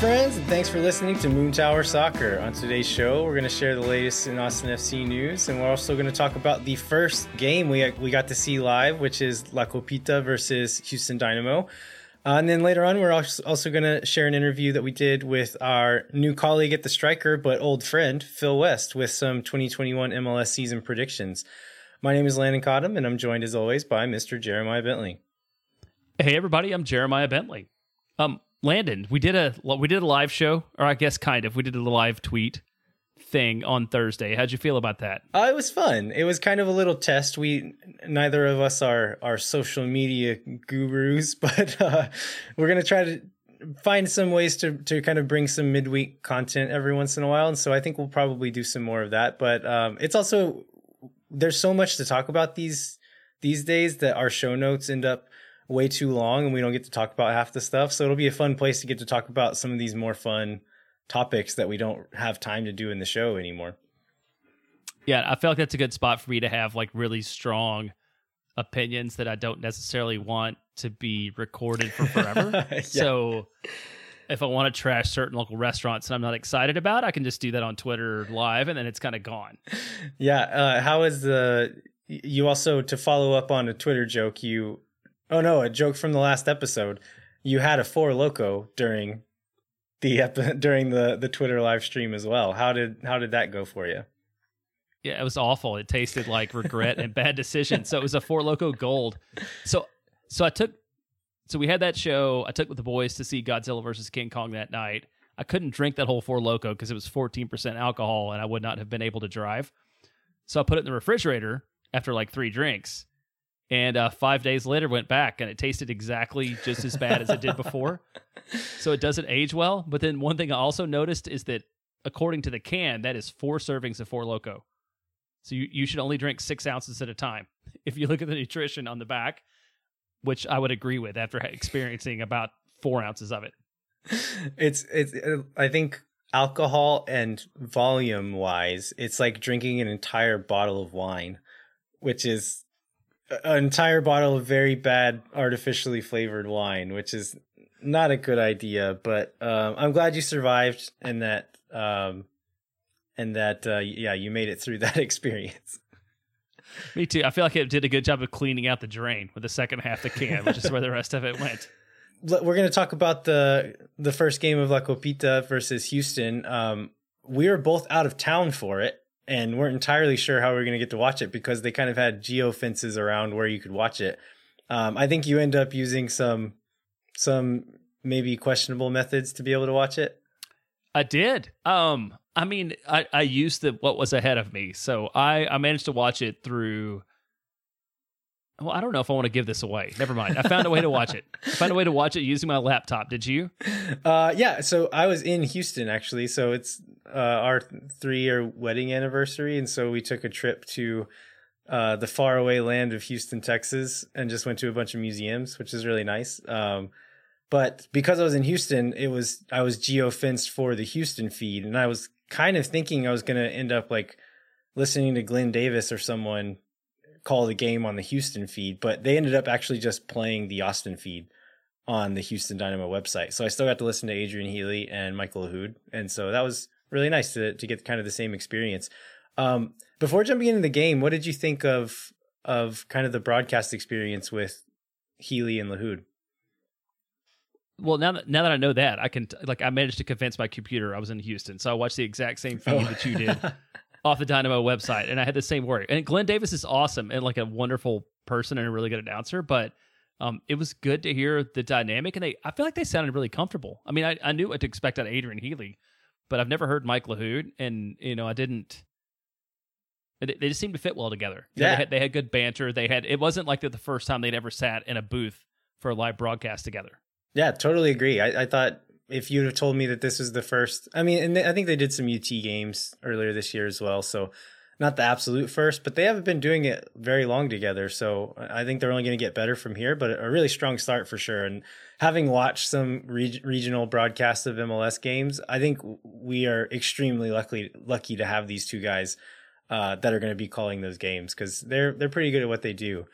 friends, and thanks for listening to Moon Tower Soccer. On today's show, we're going to share the latest in Austin FC news, and we're also going to talk about the first game we, we got to see live, which is La Copita versus Houston Dynamo. Uh, and then later on, we're also going to share an interview that we did with our new colleague at the Striker, but old friend, Phil West, with some 2021 MLS season predictions. My name is Landon Cottom, and I'm joined as always by Mr. Jeremiah Bentley. Hey, everybody, I'm Jeremiah Bentley. Um, Landon, we did a we did a live show, or I guess kind of. We did a live tweet thing on Thursday. How'd you feel about that? Uh, it was fun. It was kind of a little test. We neither of us are are social media gurus, but uh, we're gonna try to find some ways to to kind of bring some midweek content every once in a while. And so I think we'll probably do some more of that. But um, it's also there's so much to talk about these these days that our show notes end up way too long and we don't get to talk about half the stuff. So it'll be a fun place to get to talk about some of these more fun topics that we don't have time to do in the show anymore. Yeah, I feel like that's a good spot for me to have like really strong opinions that I don't necessarily want to be recorded for forever. yeah. So if I want to trash certain local restaurants and I'm not excited about, I can just do that on Twitter live and then it's kind of gone. Yeah. Uh, how is the, you also, to follow up on a Twitter joke, you Oh no, a joke from the last episode. You had a four loco during the epi- during the the Twitter live stream as well. How did how did that go for you? Yeah, it was awful. It tasted like regret and bad decisions. So it was a four loco gold. So so I took so we had that show. I took with the boys to see Godzilla versus King Kong that night. I couldn't drink that whole four loco because it was 14% alcohol and I would not have been able to drive. So I put it in the refrigerator after like three drinks and uh, five days later went back and it tasted exactly just as bad as it did before. So it doesn't age well but then one thing i also noticed is that according to the can that is four servings of four loco. So you, you should only drink six ounces at a time. If you look at the nutrition on the back which i would agree with after experiencing about four ounces of it. It's it's i think alcohol and volume wise it's like drinking an entire bottle of wine which is an entire bottle of very bad artificially flavored wine, which is not a good idea. But um, I'm glad you survived and that um, and that uh, yeah, you made it through that experience. Me too. I feel like it did a good job of cleaning out the drain with the second half of the can, which is where the rest of it went. We're going to talk about the the first game of La Copita versus Houston. Um, we were both out of town for it, and weren't entirely sure how we are going to get to watch it because they kind of had geo fences around where you could watch it. Um, I think you end up using some some maybe questionable methods to be able to watch it. I did. Um, I mean, I, I used the what was ahead of me, so I I managed to watch it through. Well, I don't know if I want to give this away. Never mind. I found a way to watch it. I found a way to watch it using my laptop. Did you? Uh, yeah. So I was in Houston actually. So it's uh, our three year wedding anniversary, and so we took a trip to uh, the faraway land of Houston, Texas, and just went to a bunch of museums, which is really nice. Um, but because I was in Houston, it was I was geo fenced for the Houston feed, and I was kind of thinking I was going to end up like listening to Glenn Davis or someone call the game on the Houston feed, but they ended up actually just playing the Austin feed on the Houston Dynamo website. So I still got to listen to Adrian Healey and Michael Lahoud, and so that was really nice to to get kind of the same experience. Um, before jumping into the game, what did you think of of kind of the broadcast experience with Healey and Lahoud? Well, now that now that I know that, I can like I managed to convince my computer I was in Houston, so I watched the exact same feed oh. that you did off the Dynamo website, and I had the same worry. And Glenn Davis is awesome and like a wonderful person and a really good announcer, but um, it was good to hear the dynamic, and they I feel like they sounded really comfortable. I mean, I, I knew what to expect out of Adrian Healey, but I've never heard Mike Lahoud, and you know, I didn't. They just seemed to fit well together. You yeah, know, they, had, they had good banter. They had. It wasn't like the first time they'd ever sat in a booth for a live broadcast together. Yeah, totally agree. I, I thought if you'd have told me that this was the first, I mean, and they, I think they did some UT games earlier this year as well. So not the absolute first, but they haven't been doing it very long together. So I think they're only going to get better from here, but a really strong start for sure. And having watched some re- regional broadcasts of MLS games, I think we are extremely lucky lucky to have these two guys uh, that are going to be calling those games because they're they're pretty good at what they do.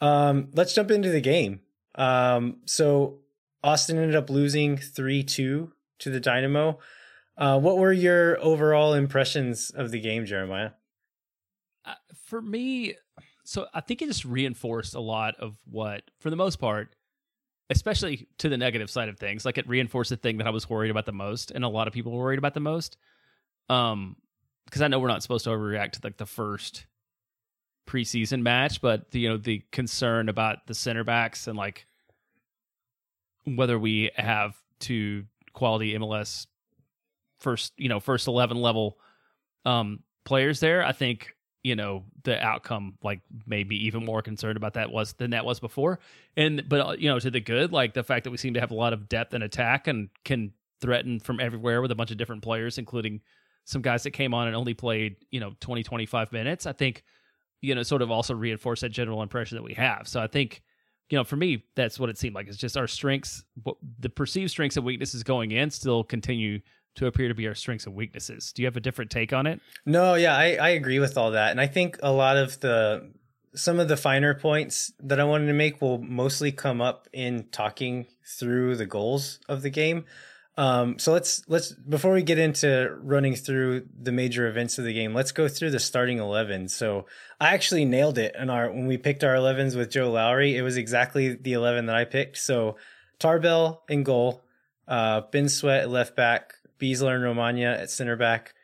Um, let's jump into the game. Um, so Austin ended up losing three two to the Dynamo. Uh, what were your overall impressions of the game, Jeremiah? Uh, for me, so I think it just reinforced a lot of what, for the most part, especially to the negative side of things, like it reinforced the thing that I was worried about the most, and a lot of people were worried about the most. Um, because I know we're not supposed to overreact to like the first preseason match, but the, you know the concern about the center backs and like whether we have two quality MLS first you know first eleven level um players there. I think you know the outcome like maybe even more concerned about that was than that was before and but uh, you know to the good like the fact that we seem to have a lot of depth and attack and can threaten from everywhere with a bunch of different players including some guys that came on and only played you know 20 25 minutes i think you know sort of also reinforce that general impression that we have so i think you know for me that's what it seemed like it's just our strengths the perceived strengths and weaknesses going in still continue to appear to be our strengths and weaknesses. Do you have a different take on it? No, yeah, I, I agree with all that. And I think a lot of the some of the finer points that I wanted to make will mostly come up in talking through the goals of the game. Um, so let's let's before we get into running through the major events of the game, let's go through the starting eleven. So I actually nailed it in our when we picked our elevens with Joe Lowry. It was exactly the eleven that I picked. So Tarbell in goal, uh, Ben Sweat at left back, Besler and Romaña at center back,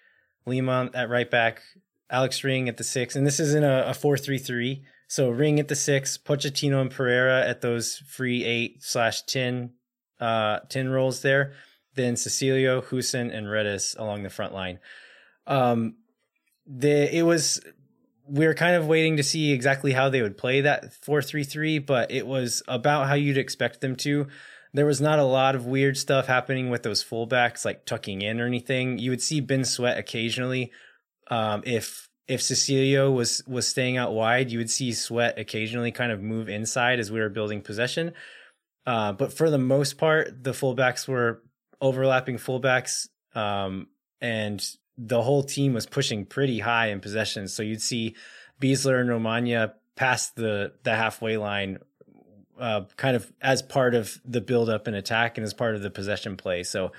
Lima at right back, Alex Ring at the six, and this is in a, a four three three. So Ring at the six, Pochettino and Pereira at those free eight slash ten uh ten roles there. Then Cecilio, Hoesen, and Redes along the front line. Um, the it was we were kind of waiting to see exactly how they would play that four three three, but it was about how you'd expect them to there was not a lot of weird stuff happening with those fullbacks like tucking in or anything. You would see Ben Sweat occasionally. Um, if if Cecilio was was staying out wide, you would see Sweat occasionally kind of move inside as we were building possession. Uh, but for the most part, the fullbacks were overlapping fullbacks, um, and the whole team was pushing pretty high in possession. So you'd see Besler and Romaña past the the halfway line uh, kind of as part of the build up and attack and as part of the possession play. So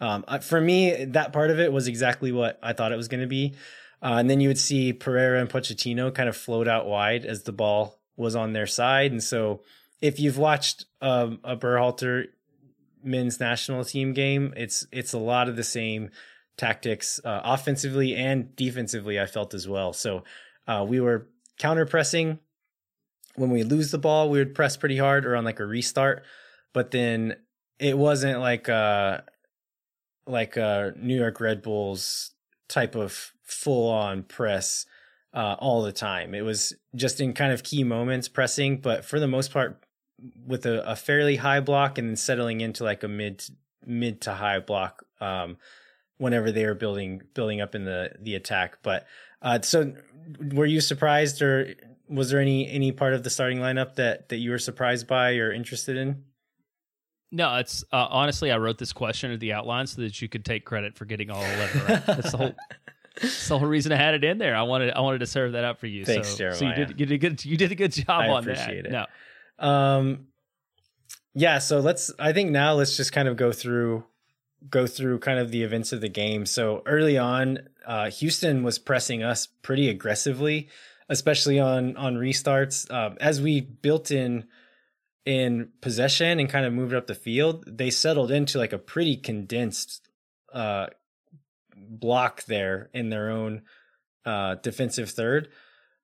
um, uh, for me, that part of it was exactly what I thought it was going to be. Uh, and then you would see Pereira and Pochettino kind of float out wide as the ball was on their side. And so if you've watched um, a Berhalter men's national team game, it's it's a lot of the same tactics uh, offensively and defensively. I felt as well. So uh, we were counter pressing when we lose the ball, we would press pretty hard or on like a restart. But then it wasn't like uh like uh New York Red Bulls type of full on press uh all the time. It was just in kind of key moments pressing, but for the most part with a, a fairly high block and then settling into like a mid mid to high block um whenever they were building building up in the the attack. But uh so were you surprised or was there any any part of the starting lineup that that you were surprised by or interested in? No, it's uh, honestly I wrote this question in the outline so that you could take credit for getting all eleven right. That's the whole. That's the whole reason I had it in there. I wanted I wanted to serve that up for you. Thanks, so, Jeremiah. So you did you did a good you did a good job I on appreciate that. It. No. Um yeah, so let's I think now let's just kind of go through go through kind of the events of the game. So early on, uh Houston was pressing us pretty aggressively especially on on restarts. Um, as we built in in possession and kind of moved up the field, they settled into like a pretty condensed uh, block there in their own uh, defensive third.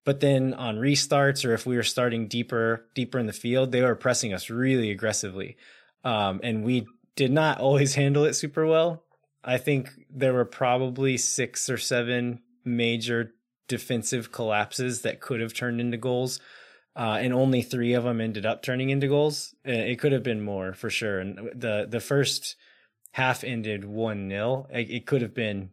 But then on restarts, or if we were starting deeper deeper in the field, they were pressing us really aggressively, um, and we did not always handle it super well. I think there were probably six or seven major defensive collapses that could have turned into goals. Uh, and only three of them ended up turning into goals. Uh, it could have been more for sure. And the the first half ended one 0 It could have been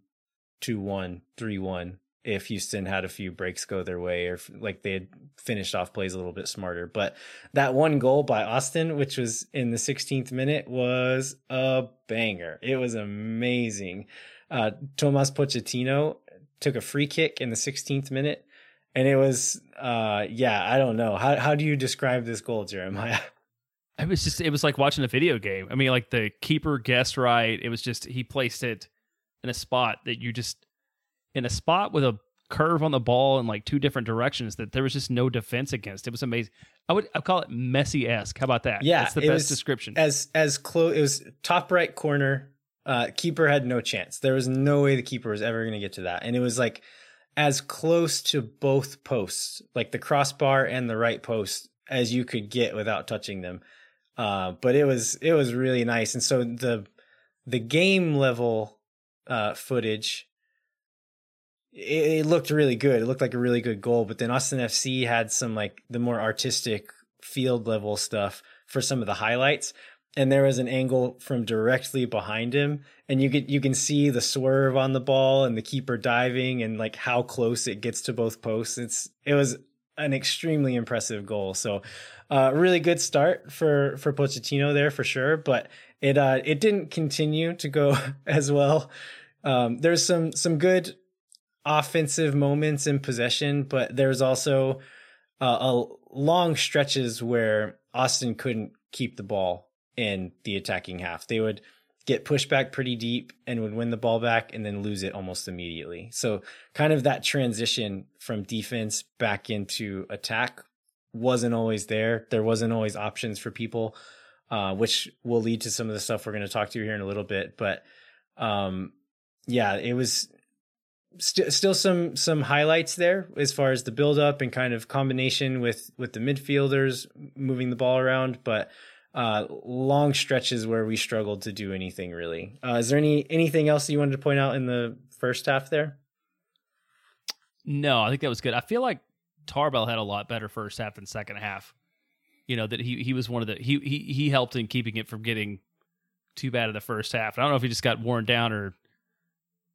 2-1, 3-1 if Houston had a few breaks go their way or if, like they had finished off plays a little bit smarter. But that one goal by Austin, which was in the 16th minute, was a banger. It was amazing. Uh, Tomas Pochettino took a free kick in the 16th minute. And it was, uh, yeah, I don't know. How, how do you describe this goal, Jeremiah? It was just it was like watching a video game. I mean, like the keeper guessed right. It was just he placed it in a spot that you just in a spot with a curve on the ball in like two different directions that there was just no defense against. It was amazing. I would I call it Messi esque. How about that? Yeah, that's the best description. As as close, it was top right corner. Uh, keeper had no chance. There was no way the keeper was ever going to get to that, and it was like as close to both posts, like the crossbar and the right post, as you could get without touching them. Uh, but it was it was really nice, and so the the game level uh, footage it, it, looked really good. It looked like a really good goal. But then Austin FC had some like the more artistic field level stuff for some of the highlights. And there was an angle from directly behind him, and you can you can see the swerve on the ball and the keeper diving and like how close it gets to both posts. It's it was an extremely impressive goal. So, uh, really good start for for Pochettino there for sure. But it uh, it didn't continue to go as well. Um, there's some some good offensive moments in possession, but there's also uh, a long stretches where Austin couldn't keep the ball in the attacking half. They would get pushed back pretty deep and would win the ball back and then lose it almost immediately. So kind of that transition from defense back into attack wasn't always there. There wasn't always options for people, uh, which will lead to some of the stuff we're going to talk to you here in a little bit. But um, yeah, it was st- still some some highlights there as far as the build up and kind of combination with with the midfielders moving the ball around, but uh, long stretches where we struggled to do anything really. Uh, is there any anything else you wanted to point out in the first half there? No, I think that was good. I feel like Tarbell had a lot better first half than second half. You know that he he was one of the he he he helped in keeping it from getting too bad in the first half. I don't know if he just got worn down or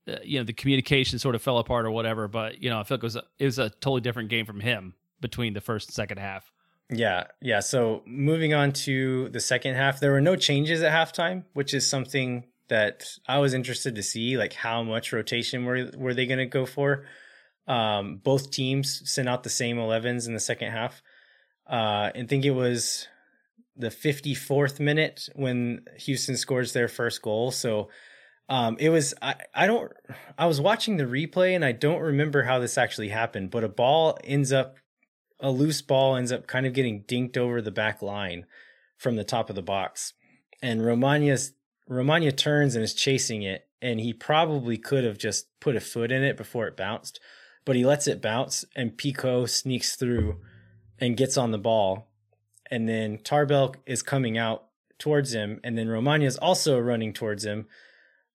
uh, you know the communication sort of fell apart or whatever. But you know, I feel like it was a, it was a totally different game from him between the first and second half. Yeah, yeah. So moving on to the second half, there were no changes at halftime, which is something that I was interested to see. Like, how much rotation were were they going to go for? Um, both teams sent out the same 11s in the second half. Uh, I think it was the 54th minute when Houston scores their first goal. So um, it was I, I don't I was watching the replay and I don't remember how this actually happened, but a ball ends up a loose ball ends up kind of getting dinked over the back line from the top of the box. And Romaña's Romaña turns and is chasing it, and he probably could have just put a foot in it before it bounced, but he lets it bounce and Picault sneaks through and gets on the ball. And then Tarbell is coming out towards him, and then Romaña is also running towards him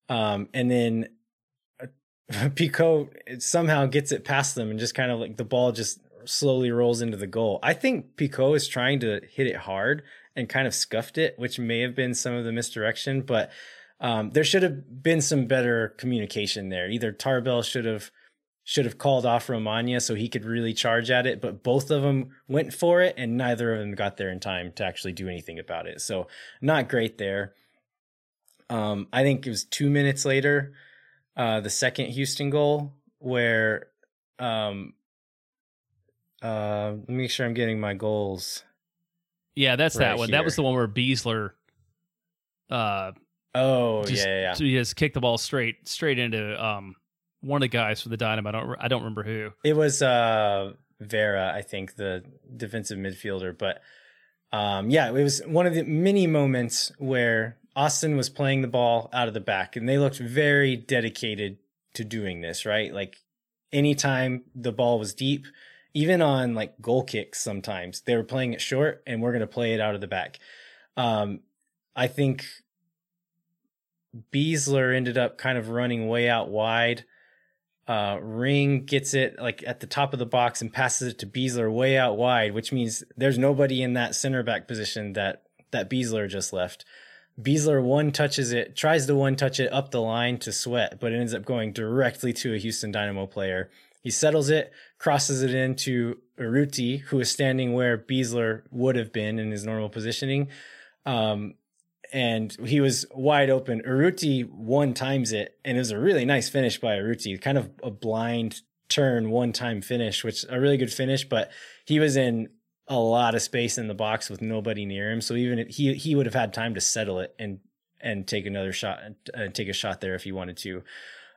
um, and then uh, Picault somehow gets it past them and just kind of like the ball just slowly rolls into the goal. I think Picault is trying to hit it hard and kind of scuffed it, which may have been some of the misdirection, but um, there should have been some better communication there. Either Tarbell should have should have called off Romaña so he could really charge at it, but both of them went for it and neither of them got there in time to actually do anything about it. So not great there. Um, I think it was two minutes later, uh, the second Houston goal where, um, uh, let me make sure I'm getting my goals. Yeah, that's right that one. here. That was the one where Besler, uh, Oh just, yeah, yeah, he just kicked the ball straight straight into um one of the guys for the Dynamo. I don't I don't remember who. It was uh Vera, I think, the defensive midfielder. But um, yeah, it was one of the many moments where Austin was playing the ball out of the back, and they looked very dedicated to doing this. Right, like anytime the ball was deep, even on like goal kicks, sometimes they were playing it short, and we're going to play it out of the back. Um, I think Besler ended up kind of running way out wide. Uh, Ring gets it like at the top of the box and passes it to Besler way out wide, which means there's nobody in that center back position that that Besler just left. Besler one touches it, tries to one touch it up the line to Sweat, but it ends up going directly to a Houston Dynamo player. He settles it, crosses it into Urruti, who is standing where Besler would have been in his normal positioning. Um, and he was wide open. Urruti one times it, and it was a really nice finish by Urruti. Kind of a blind turn, one time finish, which a really good finish. But he was in a lot of space in the box with nobody near him. So even if he he would have had time to settle it and and take another shot and take a shot there if he wanted to.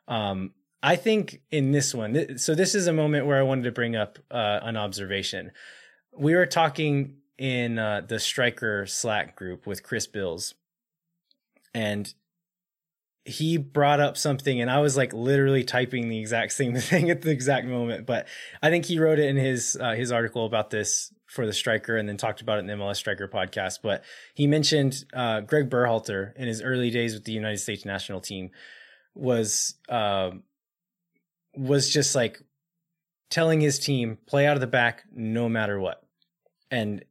Um, I think in this one, th- so this is a moment where I wanted to bring up uh, an observation. We were talking in uh, the striker Slack group with Chris Bills, and he brought up something, and I was like literally typing the exact same thing at the exact moment. But I think he wrote it in his uh, his article about this for the striker, and then talked about it in the MLS Striker podcast. But he mentioned uh, Greg Berhalter in his early days with the United States national team was. Um, was just like telling his team play out of the back no matter what. And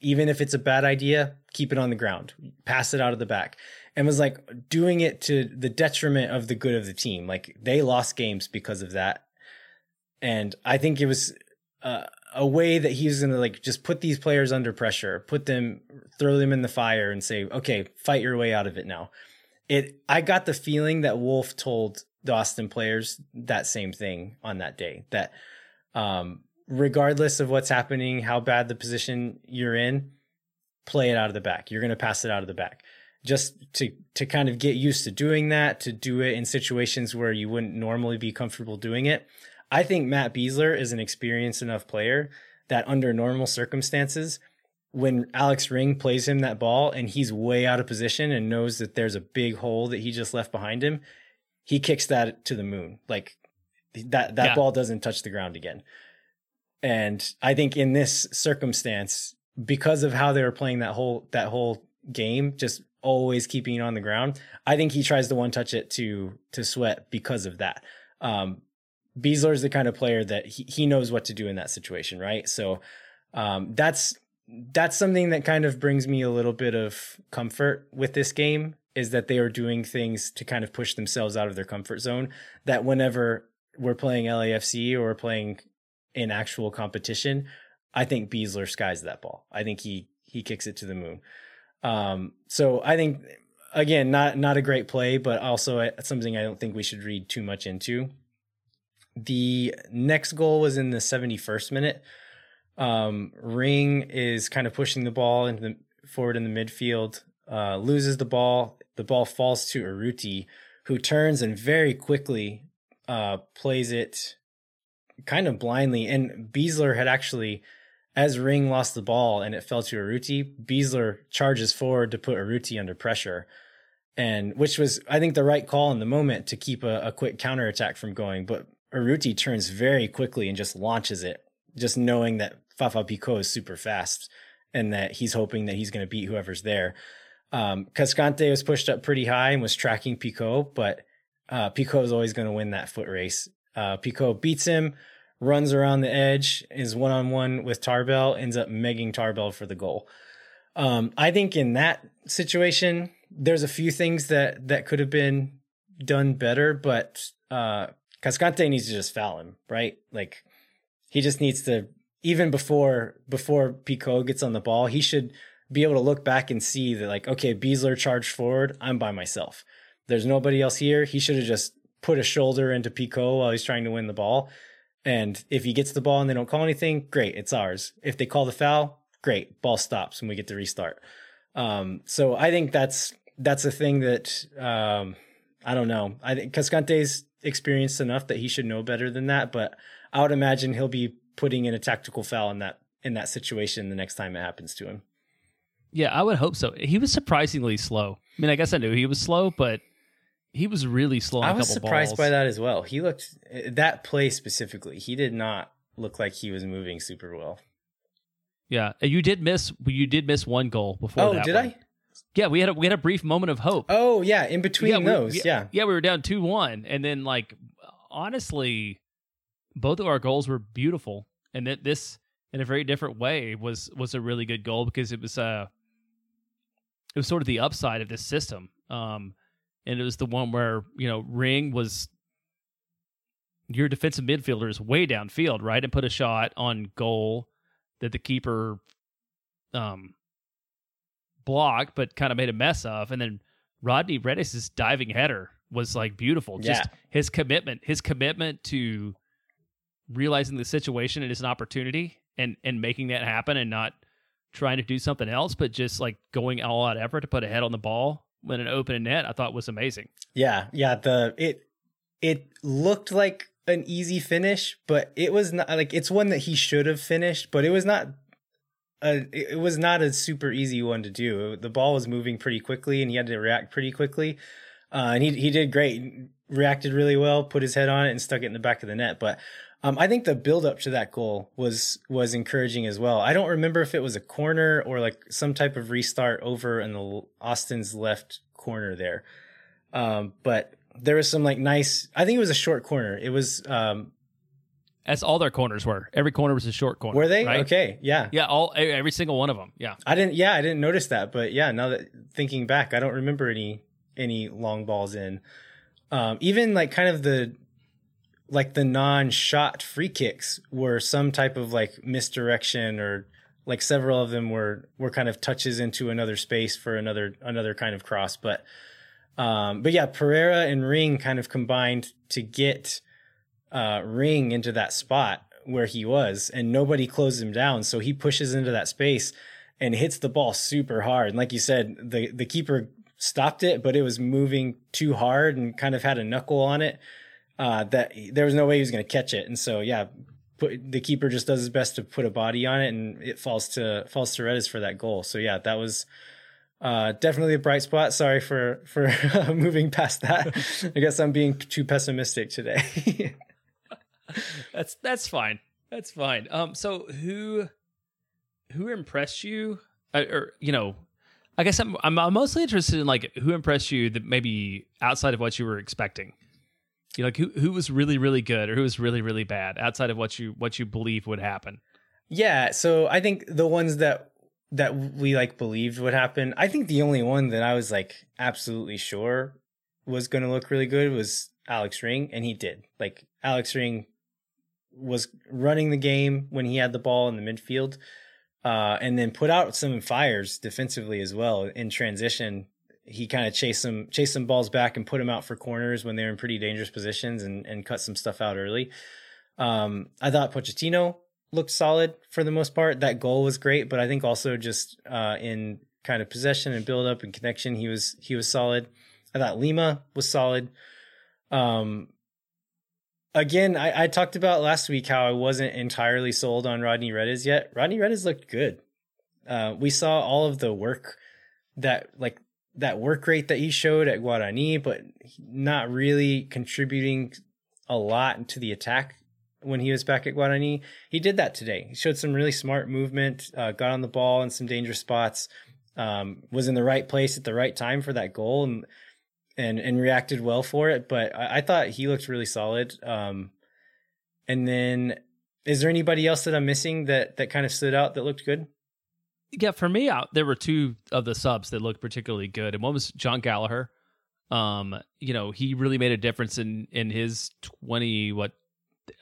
even if it's a bad idea, keep it on the ground, pass it out of the back. And was like doing it to the detriment of the good of the team. Like they lost games because of that. And I think it was uh, a way that he was going to like just put these players under pressure, put them, throw them in the fire and say, okay, fight your way out of it now. It, I got the feeling that Wolff told the Austin players that same thing on that day. That um, regardless of what's happening, how bad the position you're in, play it out of the back. You're going to pass it out of the back. Just to to kind of get used to doing that, to do it in situations where you wouldn't normally be comfortable doing it. I think Matt Besler is an experienced enough player that under normal circumstances, when Alex Ring plays him that ball and he's way out of position and knows that there's a big hole that he just left behind him, he kicks that to the moon. Like that that yeah. ball doesn't touch the ground again. And I think in this circumstance, because of how they were playing that whole that whole game, just always keeping it on the ground, I think he tries to one touch it to to sweat because of that. Um Besler is the kind of player that he, he knows what to do in that situation, right? So um, that's that's something that kind of brings me a little bit of comfort with this game is that they are doing things to kind of push themselves out of their comfort zone. That whenever we're playing LAFC or we're playing in actual competition, I think Besler skies that ball. I think he he kicks it to the moon. Um, so I think again, not not a great play, but also something I don't think we should read too much into. The next goal was in the 71st minute. Um, Ring is kind of pushing the ball into the forward in the midfield, uh, loses the ball, the ball falls to Urruti, who turns and very quickly uh, plays it kind of blindly. And Besler had actually, as Ring lost the ball and it fell to Urruti, Besler charges forward to put Urruti under pressure. And which was, I think, the right call in the moment to keep a, a quick counterattack from going. But Urruti turns very quickly and just launches it, just knowing that Fafa Picault is super fast and that he's hoping that he's going to beat whoever's there. Um, Cascante was pushed up pretty high and was tracking Picault, but uh, Picault is always going to win that foot race. Uh, Picault beats him, runs around the edge, is one on one with Tarbell, ends up megging Tarbell for the goal. Um, I think in that situation, there's a few things that that could have been done better, but uh, Cascante needs to just foul him, right? Like he just needs to even before before Picault gets on the ball, he should be able to look back and see that like, okay, Besler charged forward. I'm by myself. There's nobody else here. He should have just put a shoulder into Picault while he's trying to win the ball. And if he gets the ball and they don't call anything, great, it's ours. If they call the foul, great, ball stops and we get to restart. Um, so I think that's that's a thing that um, I don't know. I think Cascante's experienced enough that he should know better than that, but I would imagine he'll be putting in a tactical foul in that in that situation the next time it happens to him. Yeah, I would hope so. He was surprisingly slow. I mean, I guess I knew he was slow, but he was really slow. I was surprised balls. by that as well. He looked that play specifically. He did not look like he was moving super well. Yeah, you did miss. You did miss one goal before. Oh, did one. I? Yeah, we had a, we had a brief moment of hope. Oh yeah, in between yeah, those, we, yeah, yeah, we were down two one, and then like honestly, both of our goals were beautiful, and that this in a very different way was was a really good goal because it was uh it was sort of the upside of this system. Um, and it was the one where you know Ring was your defensive midfielder is way downfield, right, and put a shot on goal that the keeper um blocked, but kind of made a mess of, and then Rodney Redes' diving header was like beautiful. Just his commitment, his commitment to realizing the situation and as an opportunity and and making that happen and not trying to do something else, but just like going all out effort to put a head on the ball when an open net, I thought was amazing. Yeah, yeah. The it it looked like an easy finish, but it was not like it's one that he should have finished, but it was not a it was not a super easy one to do. The ball was moving pretty quickly, and he had to react pretty quickly. Uh, and he he did great, reacted really well, put his head on it, and stuck it in the back of the net. But um, I think the build up to that goal was was encouraging as well. I don't remember if it was a corner or like some type of restart over in the Austin's left corner there, um, but there was some like nice. I think it was a short corner. It was. Um, As all their corners were. Every corner was a short corner. were they right? okay? Yeah, Yeah, all every single one of them. Yeah. I didn't. Yeah, I didn't notice that. But yeah, now that thinking back, I don't remember any any long balls in. Um, even like kind of the like the non-shot free kicks were some type of like misdirection or like several of them were were kind of touches into another space for another another kind of cross. But um but yeah Pereira and Ring kind of combined to get uh Ring into that spot where he was and nobody closed him down. So he pushes into that space and hits the ball super hard. And like you said the the keeper stopped it but it was moving too hard and kind of had a knuckle on it uh, that there was no way he was going to catch it. And so, yeah, put, the keeper just does his best to put a body on it, and it falls to falls to Redes for that goal. So yeah, that was uh, definitely a bright spot. Sorry for for moving past that. I guess I'm being too pessimistic today. That's that's fine. That's fine. Um so who who impressed you? Uh, or you know, I guess I'm, I'm I'm mostly interested in like who impressed you that maybe outside of what you were expecting. You know, like who who was really really good or who was really really bad outside of what you what you believe would happen. yeah, so I think the ones that that we like believed would happen. I think the only one that I was like absolutely sure was going to look really good was Alex Ring, and he did. Like Alex Ring was running the game when he had the ball in the midfield, uh, and then put out some fires defensively as well in transition. He kind of chased some chased some balls back and put them out for corners when they were in pretty dangerous positions and and cut some stuff out early. Um, I thought Pochettino looked solid for the most part. That goal was great, but I think also just uh, in kind of possession and build up and connection, he was he was solid. I thought Lima was solid. Um, again, I, I talked about last week how I wasn't entirely sold on Rodney Redes yet. Rodney Redes looked good. Uh, we saw all of the work that like that work rate that he showed at Guarani, but not really contributing a lot to the attack when he was back at Guarani. He did that today. He showed some really smart movement, uh, got on the ball in some dangerous spots, um, was in the right place at the right time for that goal, and and and reacted well for it. But I, I thought he looked really solid. Um, and then, is there anybody else that I'm missing that that kind of stood out that looked good? Yeah, for me, out there were two of the subs that looked particularly good, and one was Jon Gallagher. Um, you know, he really made a difference in in his twenty what,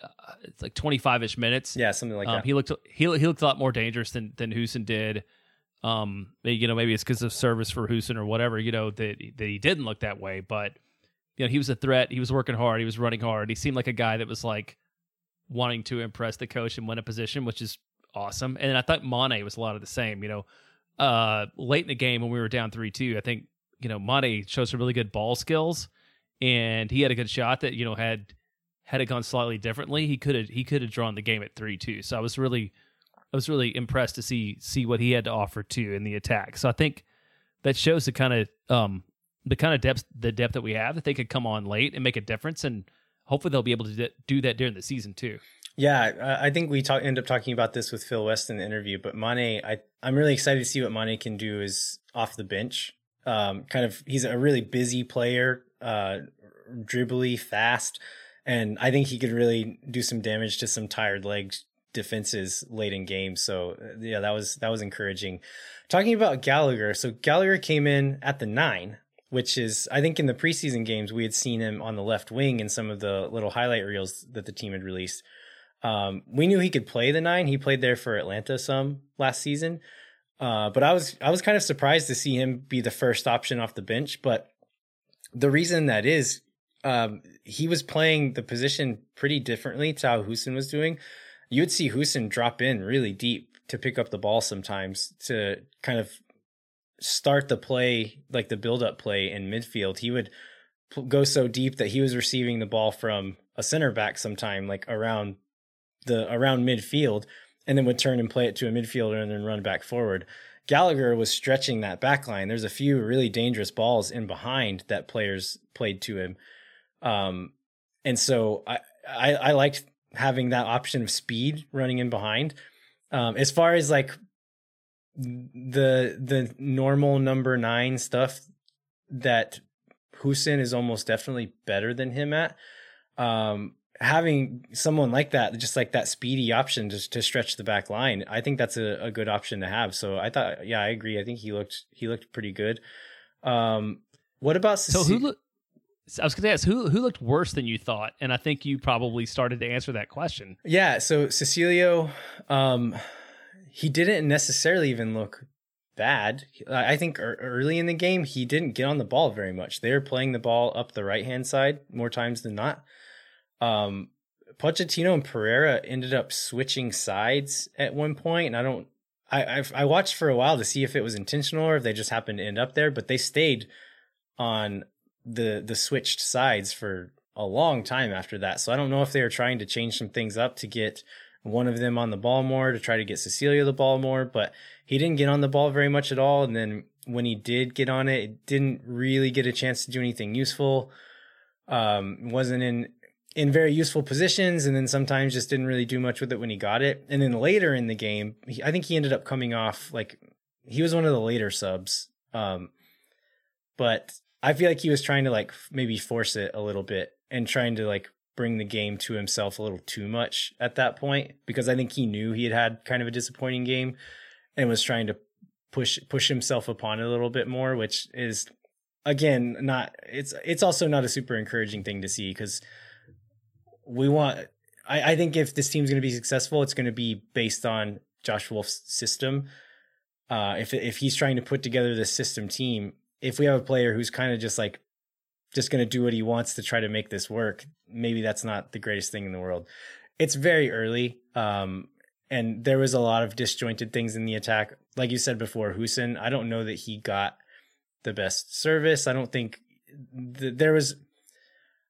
uh, it's like twenty five ish minutes. Yeah, something like um, that. he looked he he looked a lot more dangerous than than Hoesen did. Um, you know, maybe it's because of service for Hoesen or whatever. You know that that he didn't look that way, but you know he was a threat. He was working hard. He was running hard. He seemed like a guy that was like wanting to impress the coach and win a position, which is awesome. And I thought Manneh was a lot of the same. You know, uh, late in the game when we were down three two, I think you know Manneh showed some really good ball skills, and he had a good shot that you know had had it gone slightly differently, he could have he could have drawn the game at three two. So I was really I was really impressed to see see what he had to offer too in the attack. So I think that shows the kind of um the kind of depth the depth that we have that they could come on late and make a difference and hopefully they'll be able to do that during the season too. Yeah, I- think we talk, end up talking about this with Phil West in the interview, but Manneh, I, I'm really excited to see what Manneh can do is off the bench. Um, kind of, he's a really busy player, uh, dribbly, fast, and I think he could really do some damage to some tired legs defenses late in games. So uh, yeah, that was that was encouraging. Talking about Gallagher, so Gallagher came in at the nine, which is I think in the preseason games we had seen him on the left wing in some of the little highlight reels that the team had released. Um, we knew he could play the nine. He played there for Atlanta some last season, uh, but I was I was kind of surprised to see him be the first option off the bench. But the reason that is, um, he was playing the position pretty differently to how Hoesen was doing. you would see Hoesen drop in really deep to pick up the ball sometimes to kind of start the play, like the build up play in midfield. He would go so deep that he was receiving the ball from a center back sometime, like around the around midfield, and then would turn and play it to a midfielder and then run back forward. Gallagher was stretching that back line. There's a few really dangerous balls in behind that players played to him. Um, and so I, I, I liked having that option of speed running in behind. Um, as far as like the the normal number nine stuff that Hoesen is almost definitely better than him at. Um, having someone like that, just like that speedy option just to stretch the back line, I think that's a, a good option to have. So I thought, yeah, I agree. I think he looked he looked pretty good. Um, what about so who? Lo- I was going to ask who who looked worse than you thought, and I think you probably started to answer that question. Yeah, so Cecilio, um, he didn't necessarily even look bad. I think early in the game he didn't get on the ball very much. They were playing the ball up the right hand side more times than not. Um, Pochettino and Pereira ended up switching sides at one point, and I don't. I I've, I watched for a while to see if it was intentional or if they just happened to end up there, but they stayed on the the switched sides for a long time after that. So I don't know if they were trying to change some things up to get one of them on the ball more to try to get Cecilio the ball more, but he didn't get on the ball very much at all. And then when he did get on it, it didn't really get a chance to do anything useful. Um, wasn't in in very useful positions, and then sometimes just didn't really do much with it when he got it. And then later in the game, he, I think he ended up coming off like he was one of the later subs. Um, but I feel like he was trying to like maybe force it a little bit and trying to like bring the game to himself a little too much at that point because I think he knew he had had kind of a disappointing game and was trying to push push himself upon it a little bit more, which is again not it's it's also not a super encouraging thing to see because we want I, I think if this team's going to be successful, it's going to be based on Josh Wolff's system. Uh, if if he's trying to put together this system team, if we have a player who's kind of just like just going to do what he wants to try to make this work, maybe that's not the greatest thing in the world. It's very early. Um, and there was a lot of disjointed things in the attack. Like you said before, Hoesen, I don't know that he got the best service. I don't think th- there was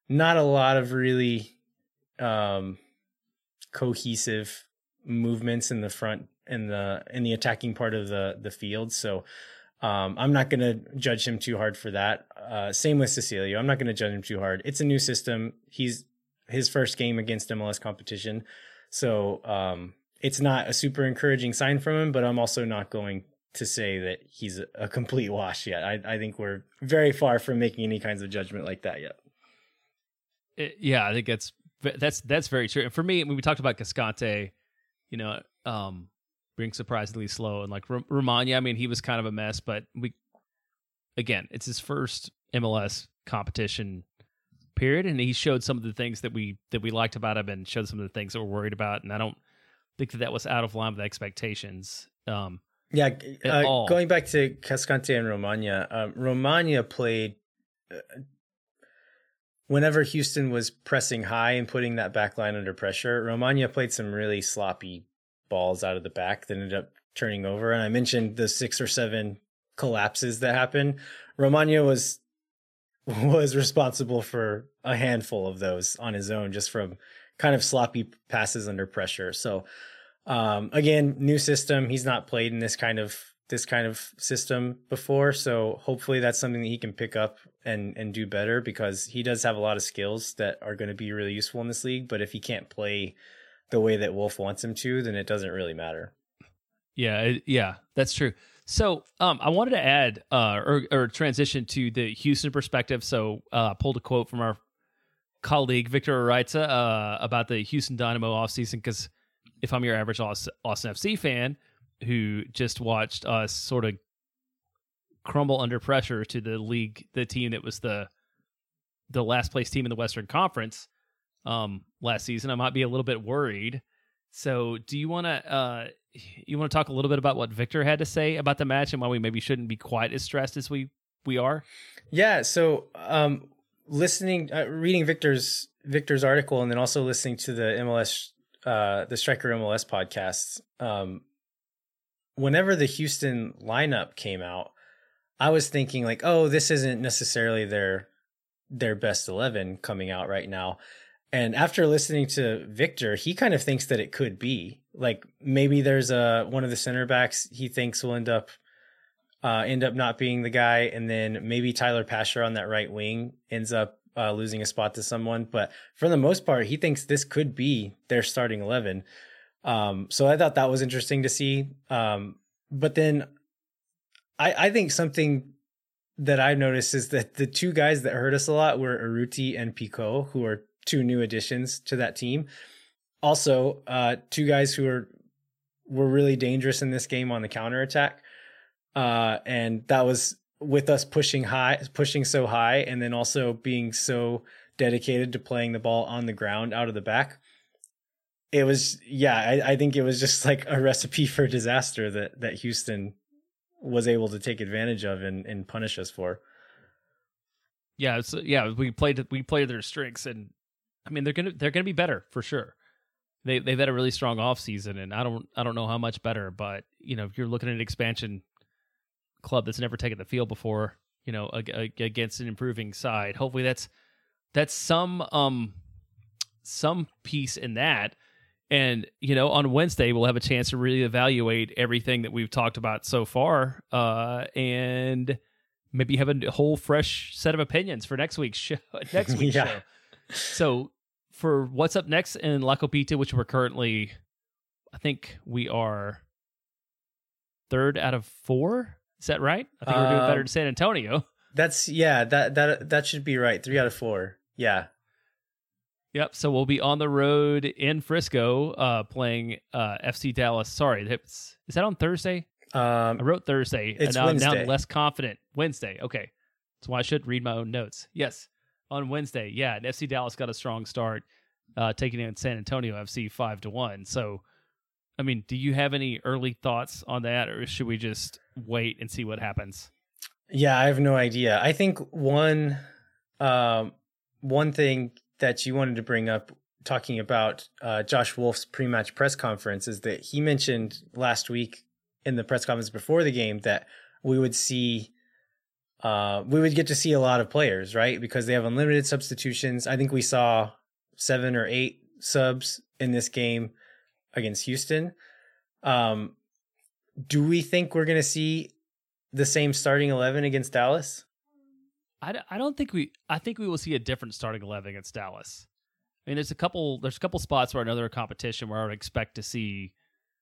not a lot of really um, cohesive movements in the front in the in the attacking part of the the field. So um, I'm not going to judge him too hard for that. Uh, same with Cecilio. I'm not going to judge him too hard. It's a new system. He's his first game against MLS competition, so um, it's not a super encouraging sign from him. But I'm also not going to say that he's a, complete wash yet. I, I think we're very far from making any kinds of judgment like that yet. It, yeah, I think that's that's that's very true. And for me, when we talked about Cascante, you know, um, being surprisingly slow. And like R- Romaña, I mean, he was kind of a mess, but we, again, it's his first MLS competition period, and he showed some of the things that we that we liked about him, and showed some of the things that we're worried about. And I don't think that that was out of line with expectations. Um, yeah, uh, going back to Cascante and Romaña, um, Romaña played. Whenever Houston was pressing high and putting that back line under pressure, Romaña played some really sloppy balls out of the back that ended up turning over. And I mentioned the six or seven collapses that happened. Romaña was was responsible for a handful of those on his own, just from kind of sloppy passes under pressure. So um, again, new system. He's not played in this kind of this kind of system before, so hopefully that's something that he can pick up and and do better because he does have a lot of skills that are going to be really useful in this league. But if he can't play the way that Wolff wants him to, then it doesn't really matter. Yeah, yeah, that's true. So, um, I wanted to add uh, or, or transition to the Houston perspective. So, uh, pulled a quote from our colleague Victor Araiza uh, about the Houston Dynamo offseason because if I'm your average Austin FC fan who just watched us sort of crumble under pressure to the league, the team that was the the last place team in the Western Conference, um, last season. I might be a little bit worried. So, do you want to uh, you want to talk a little bit about what Victor had to say about the match and why we maybe shouldn't be quite as stressed as we we are? Yeah. So, um, listening, uh, reading Victor's Victor's article, and then also listening to the MLS uh, the Striker MLS podcast, um, whenever the Houston lineup came out, I was thinking like, oh, this isn't necessarily their their best eleven coming out right now. And after listening to Victor, he kind of thinks that it could be like maybe there's a one of the center backs he thinks will end up uh, end up not being the guy, and then maybe Tyler Pasher on that right wing ends up uh, losing a spot to someone. But for the most part, he thinks this could be their starting eleven. Um, so I thought that was interesting to see. Um, but then I, I think something that I've noticed is that the two guys that hurt us a lot were Urruti and Picault, who are two new additions to that team. Also, uh, two guys who are were really dangerous in this game on the counter attack. Uh, and that was with us pushing high, pushing so high, and then also being so dedicated to playing the ball on the ground out of the back. It was, yeah, I, I think it was just like a recipe for disaster that that Houston was able to take advantage of and, and punish us for. Yeah, so yeah, we played we played their strengths, and I mean they're gonna they're gonna be better for sure. They they've had a really strong off season, and I don't I don't know how much better, but you know if you're looking at an expansion club that's never taken the field before, you know, against an improving side. Hopefully that's that's some um some piece in that. And you know, on Wednesday we'll have a chance to really evaluate everything that we've talked about so far, uh, and maybe have a whole fresh set of opinions for next week's show. Next week's yeah. show. So for what's up next in La Copita, which we're currently, I think we are third out of four. Is that right? I think we're doing better in um, San Antonio. That's yeah. That that that should be right. Three out of four. Yeah. Yep. So we'll be on the road in Frisco, uh, playing uh, FC Dallas. Sorry, is that on Thursday? Um, I wrote Thursday. It's and now, now I'm less confident. Wednesday. Okay. That's why I should read my own notes. Yes, on Wednesday. Yeah, and FC Dallas got a strong start, uh, taking in San Antonio FC five to one. So I mean, do you have any early thoughts on that, or should we just wait and see what happens? Yeah, I have no idea. I think one um, one thing that you wanted to bring up talking about uh, Josh Wolff's pre-match press conference is that he mentioned last week in the press conference before the game that we would see uh, we would get to see a lot of players, right? Because they have unlimited substitutions. I think we saw seven or eight subs in this game against Houston. Um, do we think we're going to see the same starting 11 against Dallas? I, I don't think we I think we will see a different starting 11 against Dallas. I mean there's a couple there's a couple spots where another competition where I would expect to see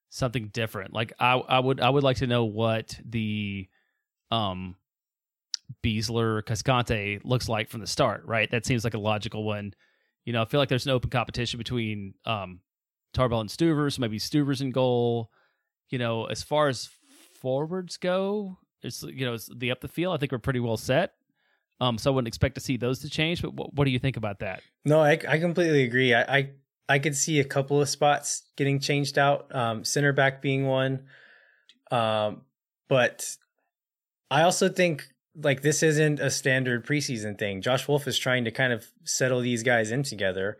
something different. Like I I would I would like to know what the um Besler Cascante looks like from the start, right? That seems like a logical one. You know, I feel like there's an open competition between um Tarbell and Stuvers, maybe Stuvers in goal. You know, as far as forwards go, it's you know it's the up the field. I think we're pretty well set. Um, so I wouldn't expect to see those to change. But what, what do you think about that? No, I I completely agree. I I, I could see a couple of spots getting changed out. Um, center back being one. Um, but I also think like this isn't a standard preseason thing. Josh Wolff is trying to kind of settle these guys in together.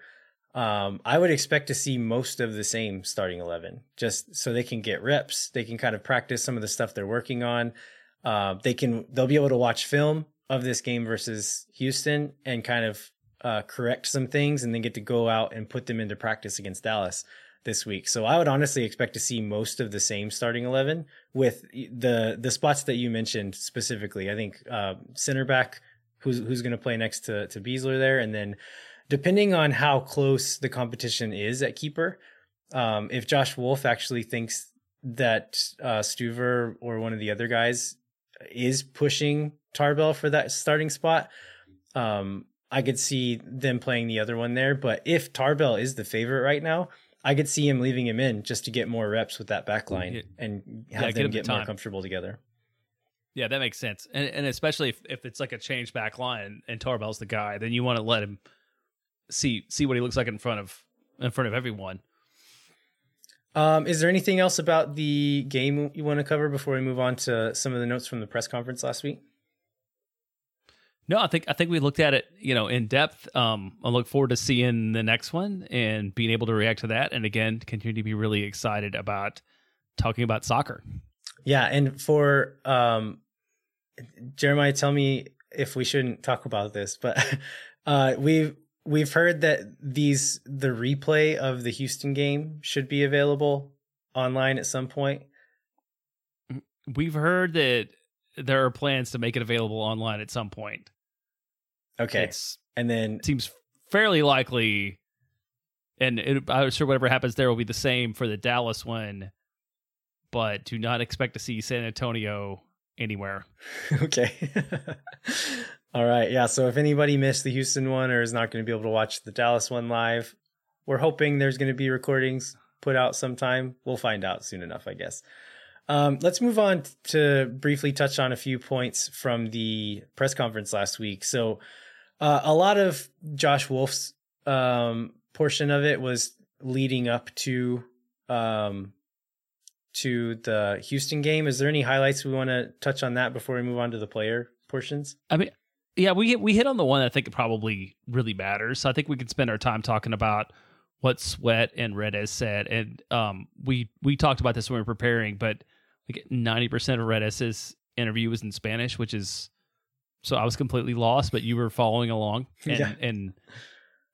Um, I would expect to see most of the same starting 11 just so they can get reps. They can kind of practice some of the stuff they're working on. Uh, they can, they'll be able to watch film of this game versus Houston and kind of uh, correct some things and then get to go out and put them into practice against Dallas this week. So I would honestly expect to see most of the same starting 11 with the, the spots that you mentioned specifically. I think, uh, center back who's, who's going to play next to, to Besler there. And then, depending on how close the competition is at keeper, um, if Josh Wolff actually thinks that uh, Stuver or one of the other guys is pushing Tarbell for that starting spot, um, I could see them playing the other one there. But if Tarbell is the favorite right now, I could see him leaving him in just to get more reps with that back line and have yeah, them get, more comfortable together. Yeah, that makes sense. And and especially if, if it's like a change back line and Tarbell's the guy, then you want to let him see see what he looks like in front of in front of everyone. Um, is there anything else about the game you want to cover before we move on to some of the notes from the press conference last week? No, I think I think we looked at it, you know, in depth. Um, I look forward to seeing the next one and being able to react to that, and again, continue to be really excited about talking about soccer. Yeah, and for um, Jeremiah, tell me if we shouldn't talk about this, but uh, we've we've heard that these the replay of the Houston game should be available online at some point. We've heard that there are plans to make it available online at some point. Okay. It's, and then it seems fairly likely, and it, I'm sure whatever happens there will be the same for the Dallas one, but do not expect to see San Antonio anywhere. okay. All right. Yeah. So if anybody missed the Houston one or is not going to be able to watch the Dallas one live, we're hoping there's going to be recordings put out sometime. We'll find out soon enough, I guess. Um, let's move on to briefly touch on a few points from the press conference last week. So, uh, a lot of Josh Wolff's um, portion of it was leading up to um, to the Houston game. Is there any highlights we want to touch on that before we move on to the player portions? I mean, yeah, we we hit on the one I think probably really matters. So I think we could spend our time talking about what Sweat and Redes said, and um, we we talked about this when we were preparing, but like ninety percent of Redes's interview was in Spanish, which is so I was completely lost, but you were following along and Yeah. and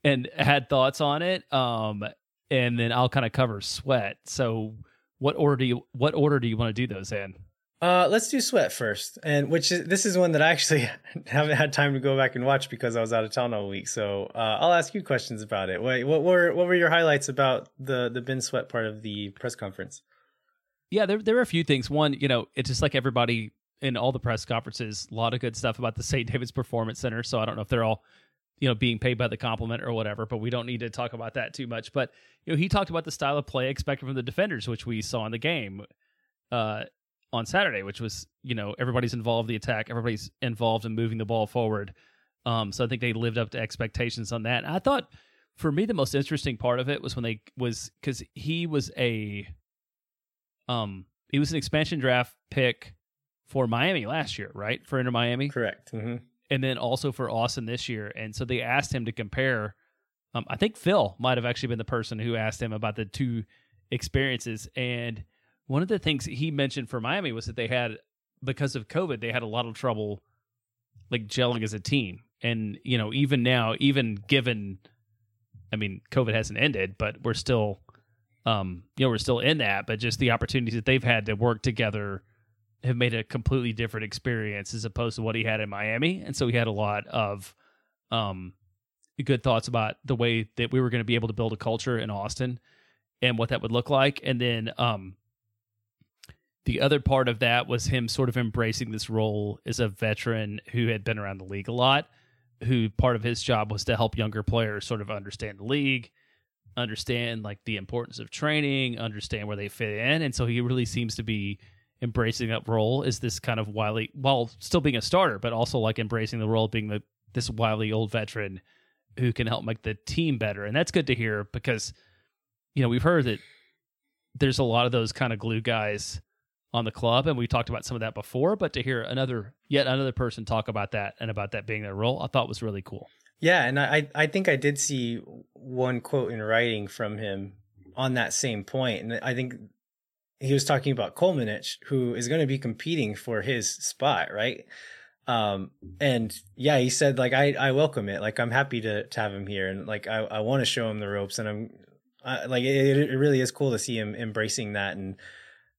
and had thoughts on it. Um, and then I'll kind of cover Sweat. So what order do you what order do you want to do those in? Uh, let's do Sweat first, and which is this is one that I actually haven't had time to go back and watch because I was out of town all week. So uh, I'll ask you questions about it. What, what were what were your highlights about the the Ben Sweat part of the press conference? Yeah, there there are a few things. One, you know, it's just like everybody in all the press conferences, a lot of good stuff about the St. David's Performance Center. So I don't know if they're all, you know, being paid by the compliment or whatever, but we don't need to talk about that too much. But you know, he talked about the style of play expected from the defenders, which we saw in the game uh, on Saturday, which was you know everybody's involved in the attack, everybody's involved in moving the ball forward. Um, so I think they lived up to expectations on that. I thought for me the most interesting part of it was when they was because he was a um he was an expansion draft pick for Miami last year, right? For Inter Miami, Correct. hmm and then also for Austin this year. And so they asked him to compare. Um, I think Phil might have actually been the person who asked him about the two experiences. And one of the things he mentioned for Miami was that they had, because of COVID, they had a lot of trouble like gelling as a team. And, you know, even now, even given, I mean, COVID hasn't ended, but we're still, um, you know, we're still in that, but just the opportunities that they've had to work together have made a completely different experience as opposed to what he had in Miami. And so he had a lot of um good thoughts about the way that we were going to be able to build a culture in Austin and what that would look like. And then um the other part of that was him sort of embracing this role as a veteran who had been around the league a lot, who part of his job was to help younger players sort of understand the league, understand like the importance of training, understand where they fit in. And so he really seems to be embracing that role is this kind of wily while still being a starter, but also like embracing the role of being the this wily old veteran who can help make the team better. And that's good to hear because you know, we've heard that there's a lot of those kind of glue guys on the club and we talked about some of that before, but to hear another yet another person talk about that and about that being their role, I thought was really cool. Yeah, and I I think I did see one quote in writing from him on that same point, and I think he was talking about Kolmanich, who is going to be competing for his spot, right? Um, and yeah, he said like I I welcome it, like I'm happy to to have him here, and like I I want to show him the ropes, and I'm I, like it, it really is cool to see him embracing that and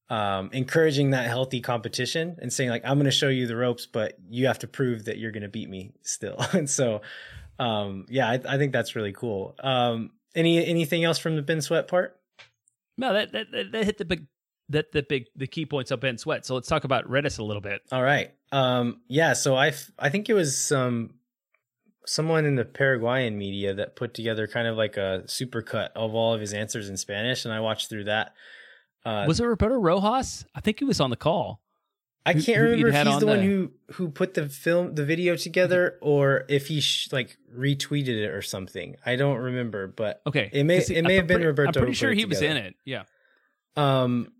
um, encouraging that healthy competition and saying like I'm going to show you the ropes, but you have to prove that you're going to beat me still. and so, um, yeah, I, I think that's really cool. Um, any anything else from the Ben Sweat part? No, that that, that, that hit the big that the big the key points of Ben Sweat. So let's talk about Redes a little bit. All right. Um, yeah. So I I think it was some someone in the Paraguayan media that put together kind of like a supercut of all of his answers in Spanish, and I watched through that. Uh, Was it Roberto Rojas? I think he was on the call. I can't who remember if he's on the one the- who who put the film the video together or if he sh- like retweeted it or something. I don't remember, but Okay, It may- it may I'm have been Roberto I'm pretty sure he was in it. Yeah. um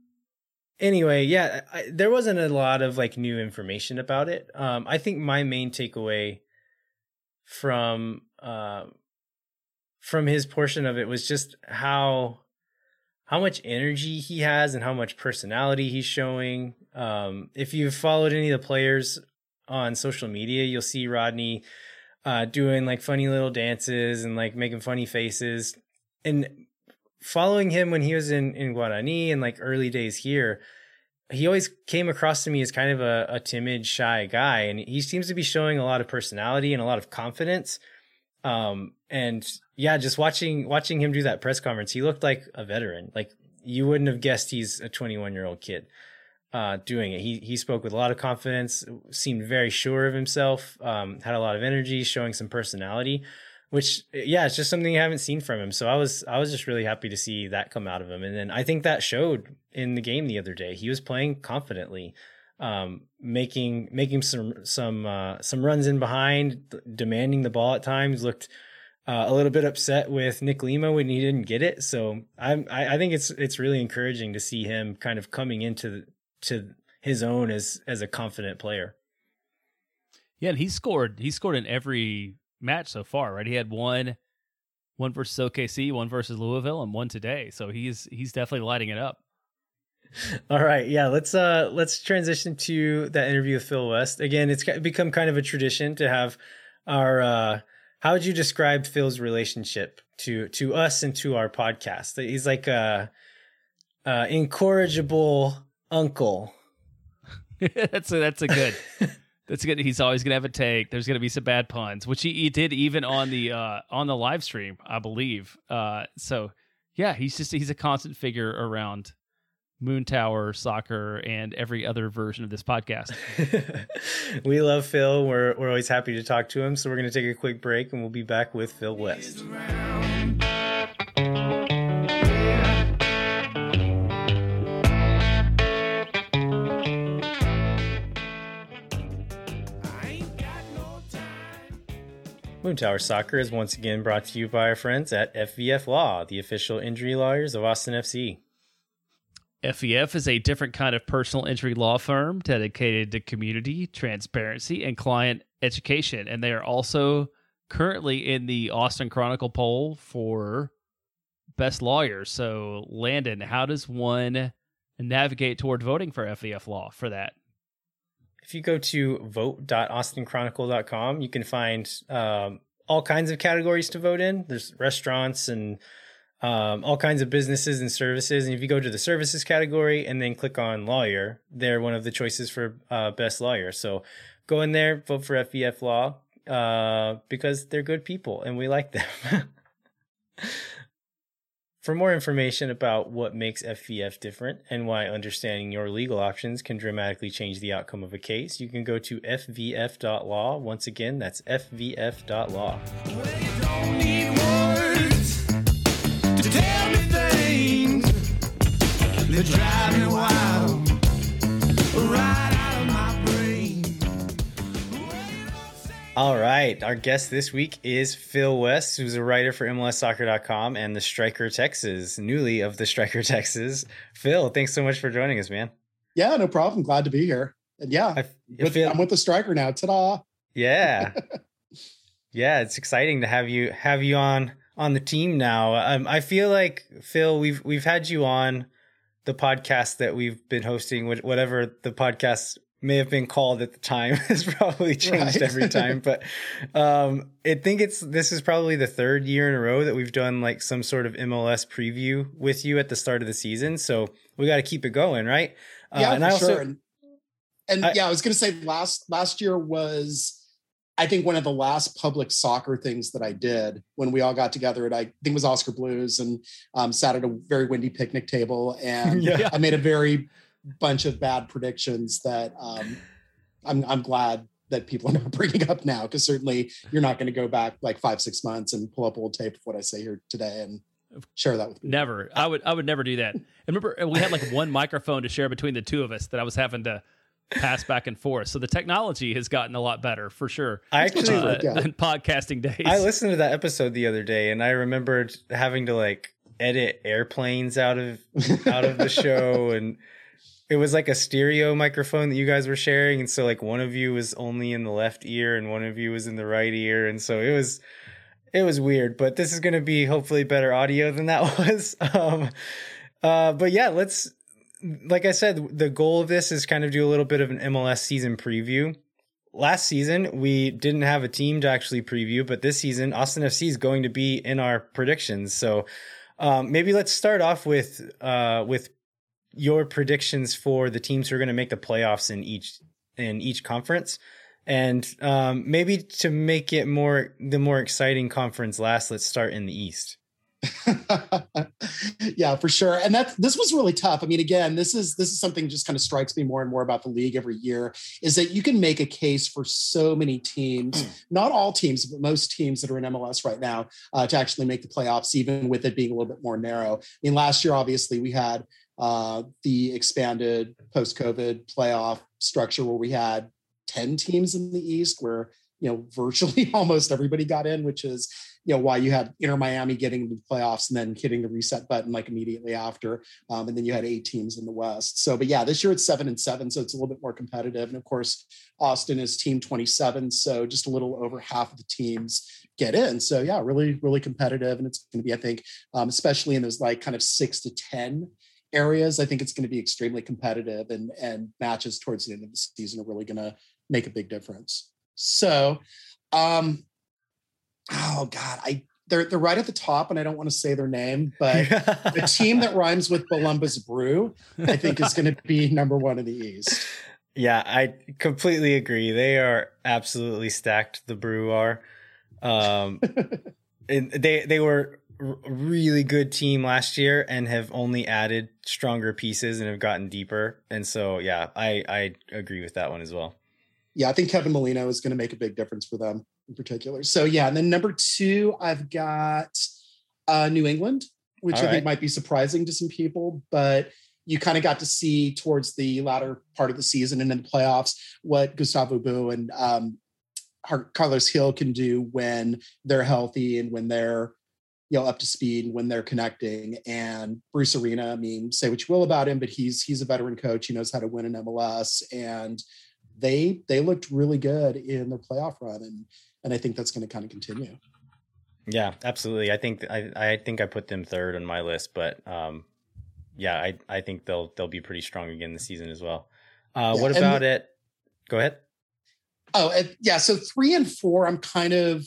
anyway, yeah, I, there wasn't a lot of like new information about it. Um I think my main takeaway from uh, from his portion of it was just how how much energy he has and how much personality he's showing. Um, if you've followed any of the players on social media, you'll see Rodney uh, doing like funny little dances and like making funny faces. And following him when he was in in Guarani and like early days here, he always came across to me as kind of a, a timid, shy guy, and he seems to be showing a lot of personality and a lot of confidence. Um, and yeah, just watching watching him do that press conference, he looked like a veteran. Like you wouldn't have guessed he's a 21 year old kid uh, doing it. He he spoke with a lot of confidence, seemed very sure of himself, um, had a lot of energy, showing some personality which yeah it's just something you haven't seen from him. So i was i was just really happy to see that come out of him. And then i think that showed in the game the other day. He was playing confidently um, making making some some uh, some runs in behind demanding the ball at times looked uh, a little bit upset with Nick Lima when he didn't get it. So I'm I, I think it's it's really encouraging to see him kind of coming into to his own as as a confident player. Yeah and he scored he scored in every match so far, right? He had one one versus OKC, one versus Louisville, and one today. So he's he's definitely lighting it up. All right, yeah, let's uh let's transition to that interview with Phil West. Again, it's become kind of a tradition to have our uh how would you describe Phil's relationship to to us and to our podcast? He's like a, a incorrigible uncle. that's a that's a good that's good. He's always gonna have a take. There's gonna be some bad puns, which he, he did even on the uh, on the live stream, I believe. Uh, so yeah, he's just he's a constant figure around Moon Tower soccer and every other version of this podcast. we love Phil. We're we're always happy to talk to him. So we're gonna take a quick break and we'll be back with Phil West. Moon Tower Soccer is once again brought to you by our friends at FVF Law, the official injury lawyers of Austin FC. FVF is a different kind of personal injury law firm dedicated to community, transparency, and client education. And they are also currently in the Austin Chronicle poll for best lawyers. So, Landon, how does one navigate toward voting for FVF Law for that? If you go to vote.austinchronicle.com, you can find um, all kinds of categories to vote in. There's restaurants and um, all kinds of businesses and services. And if you go to the services category and then click on lawyer, they're one of the choices for uh, best lawyer. So go in there, vote for FVF Law uh, because they're good people and we like them. For more information about what makes FVF different and why understanding your legal options can dramatically change the outcome of a case, you can go to fvf.law. Once again, that's fvf.law. Well, All right. Our guest this week is Phil West, who's a writer for MLSsoccer.com and the Striker Texas, newly of the Striker Texas. Phil, thanks so much for joining us, man. Yeah, no problem. Glad to be here. And yeah, I, with, feel, I'm with the Striker now. Ta-da! Yeah, yeah. It's exciting to have you have you on on the team now. Um, I feel like Phil, we've we've had you on the podcast that we've been hosting, whatever the podcast may have been called at the time has probably changed right. every time but um, i think it's this is probably the third year in a row that we've done like some sort of mls preview with you at the start of the season so we got to keep it going right uh, yeah uh, and for I also, sure and, and I, yeah i was going to say last last year was I think one of the last public soccer things that I did when we all got together at I think it was Oskar Blues and um, sat at a very windy picnic table and yeah. I made a very bunch of bad predictions that um, I'm I'm glad that people are not bringing up now because certainly you're not going to go back like five six months and pull up old tape of what I say here today and share that with people. Never, I would I would never do that. And remember, we had like one microphone to share between the two of us that I was having to pass back and forth. So the technology has gotten a lot better for sure. I actually uh, yeah. podcasting days. I listened to that episode the other day and I remembered having to like edit airplanes out of out of the show and it was like a stereo microphone that you guys were sharing, and so like one of you was only in the left ear and one of you was in the right ear, and so it was it was weird. But this is going to be hopefully better audio than that was. Um, uh, but yeah, let's like I said, the goal of this is kind of do a little bit of an MLS season preview. Last season, we didn't have a team to actually preview, but this season, Austin FC is going to be in our predictions. So um, maybe let's start off with uh, with your predictions for the teams who are going to make the playoffs in each in each conference, and um, maybe to make it more the more exciting conference last. Let's start in the East. yeah, for sure. And that this was really tough. I mean, again, this is this is something just kind of strikes me more and more about the league every year is that you can make a case for so many teams, not all teams, but most teams that are in MLS right now, uh, to actually make the playoffs, even with it being a little bit more narrow. I mean, last year, obviously, we had uh, the expanded post-COVID playoff structure where we had 10 teams in the East where you know virtually almost everybody got in, which is you know why you had Inter Miami getting the playoffs and then hitting the reset button like immediately after, um, and then you had eight teams in the West. So, but yeah, this year it's seven and seven, so it's a little bit more competitive. And of course, Austin is team twenty seven, so just a little over half of the teams get in. So yeah, really, really competitive, and it's going to be, I think, um, especially in those like kind of six to ten areas, I think it's going to be extremely competitive, and and matches towards the end of the season are really going to make a big difference. So, um, oh god, I they're they're right at the top, and I don't want to say their name, but the team that rhymes with Columbus Brew, I think, is going to be number one in the East. Yeah, I completely agree. They are absolutely stacked. The Brew are, um, and they they were really good team last year and have only added stronger pieces and have gotten deeper. And so, yeah, I I agree with that one as well. Yeah, I think Kevin Molino is going to make a big difference for them in particular. So yeah, and then number two, I've got uh, New England, which All I right. think might be surprising to some people, but you kind of got to see towards the latter part of the season and in the playoffs what Gustavo Bou and um, Carlos Gil can do when they're healthy and when they're you know up to speed when they're connecting. And Bruce Arena, I mean, say what you will about him, but he's he's a veteran coach. He knows how to win an MLS, and they they looked really good in their playoff run. And and I think that's going to kind of continue. Yeah, absolutely. I think I I think I put them third on my list, but um, yeah, I I think they'll they'll be pretty strong again this season as well. Uh, yeah, what about it? Go ahead. Oh, yeah. So three and four, I'm kind of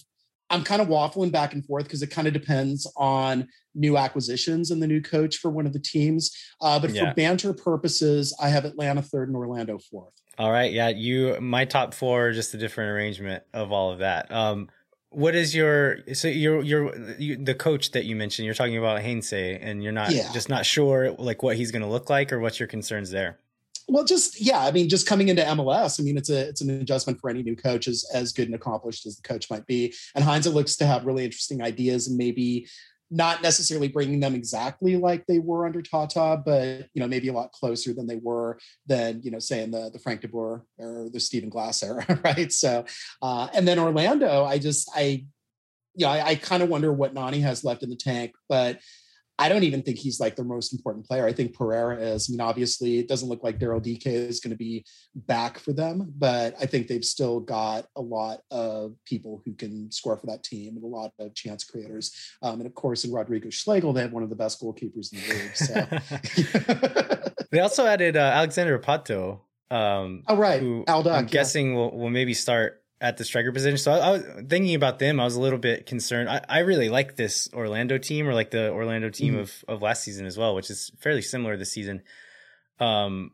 I'm kind of waffling back and forth because it kind of depends on new acquisitions and the new coach for one of the teams. Uh, but yeah. for banter purposes, I have Atlanta third and Orlando fourth. All right, yeah, you my top four, just a different arrangement of all of that. Um, what is your so you're you're you, the coach that you mentioned? You're talking about Heinze, and you're not yeah. just not sure like what he's going to look like, or what's your concerns there? Well, just yeah, I mean, just coming into MLS, I mean, it's a it's an adjustment for any new coach, as as good and accomplished as the coach might be. And Heinze looks to have really interesting ideas and maybe not necessarily bringing them exactly like they were under Tata, but you know maybe a lot closer than they were than you know say in the the Frank De Boer or the Stephen Glass era, right? So, uh, and then Orlando, I just I, you know, I, I kind of wonder what Nani has left in the tank, but I don't even think he's like their most important player. I think Pereyra is. I mean, obviously, it doesn't look like Daryl Dike is going to be back for them, but I think they've still got a lot of people who can score for that team and a lot of chance creators. Um, and of course, in Rodrigo Schlegel, they have one of the best goalkeepers in the league. So they also added uh, Alexander Pato. Um, oh right, who Al I'm guessing will will maybe start at the striker position. So I, I, was thinking about them. I was a little bit concerned. I, I really like this Orlando team, or like the Orlando team mm-hmm. of of last season as well, which is fairly similar this season. Um,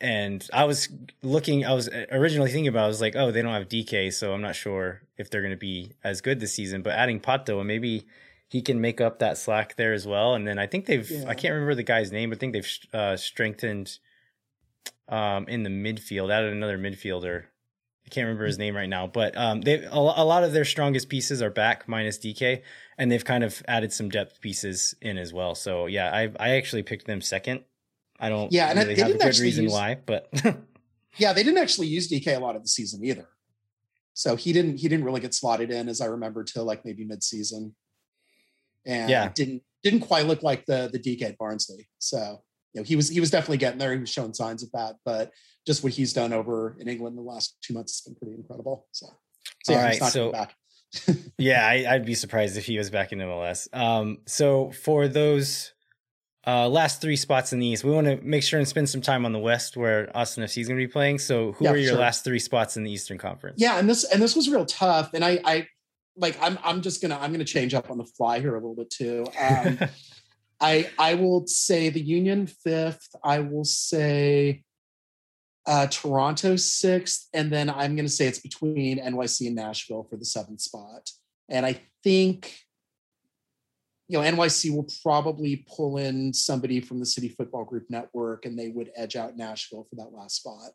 and I was looking. I was originally thinking about. I was like, oh, they don't have Dike, so I'm not sure if they're going to be as good this season. But adding Pato, and maybe he can make up that slack there as well. And then I think they've. Yeah. I can't remember the guy's name, but I think they've uh, strengthened um, in the midfield. Added another midfielder I can't remember his name right now, but um, they a, a, lot of their strongest pieces are back minus Dike, and they've kind of added some depth pieces in as well. So yeah, I I actually picked them second. I don't yeah, really and have a good reason use, why, but yeah, they didn't actually use Dike a lot of the season either. So he didn't he didn't really get slotted in as I remember till like maybe mid season, and yeah, didn't didn't quite look like the the Dike at Barnsley. So you know, he was he was definitely getting there. He was showing signs of that, but just what he's done over in England in the last two months has been pretty incredible. So, so yeah, all right, so back. yeah, I, would be surprised if he was back in MLS. Um, so for those uh, last three spots in the East, we want to make sure and spend some time on the West, where Austin FC is going to be playing. So, who yeah, are your sure. last three spots in the Eastern Conference? Yeah, and this and this was real tough. And I, I like I'm I'm just gonna I'm gonna change up on the fly here a little bit too. Um, I I will say the Union fifth. I will say uh, Toronto sixth, and then I'm going to say it's between NYC and Nashville for the seventh spot. And I think, you know, NYC will probably pull in somebody from the City Football Group network, and they would edge out Nashville for that last spot.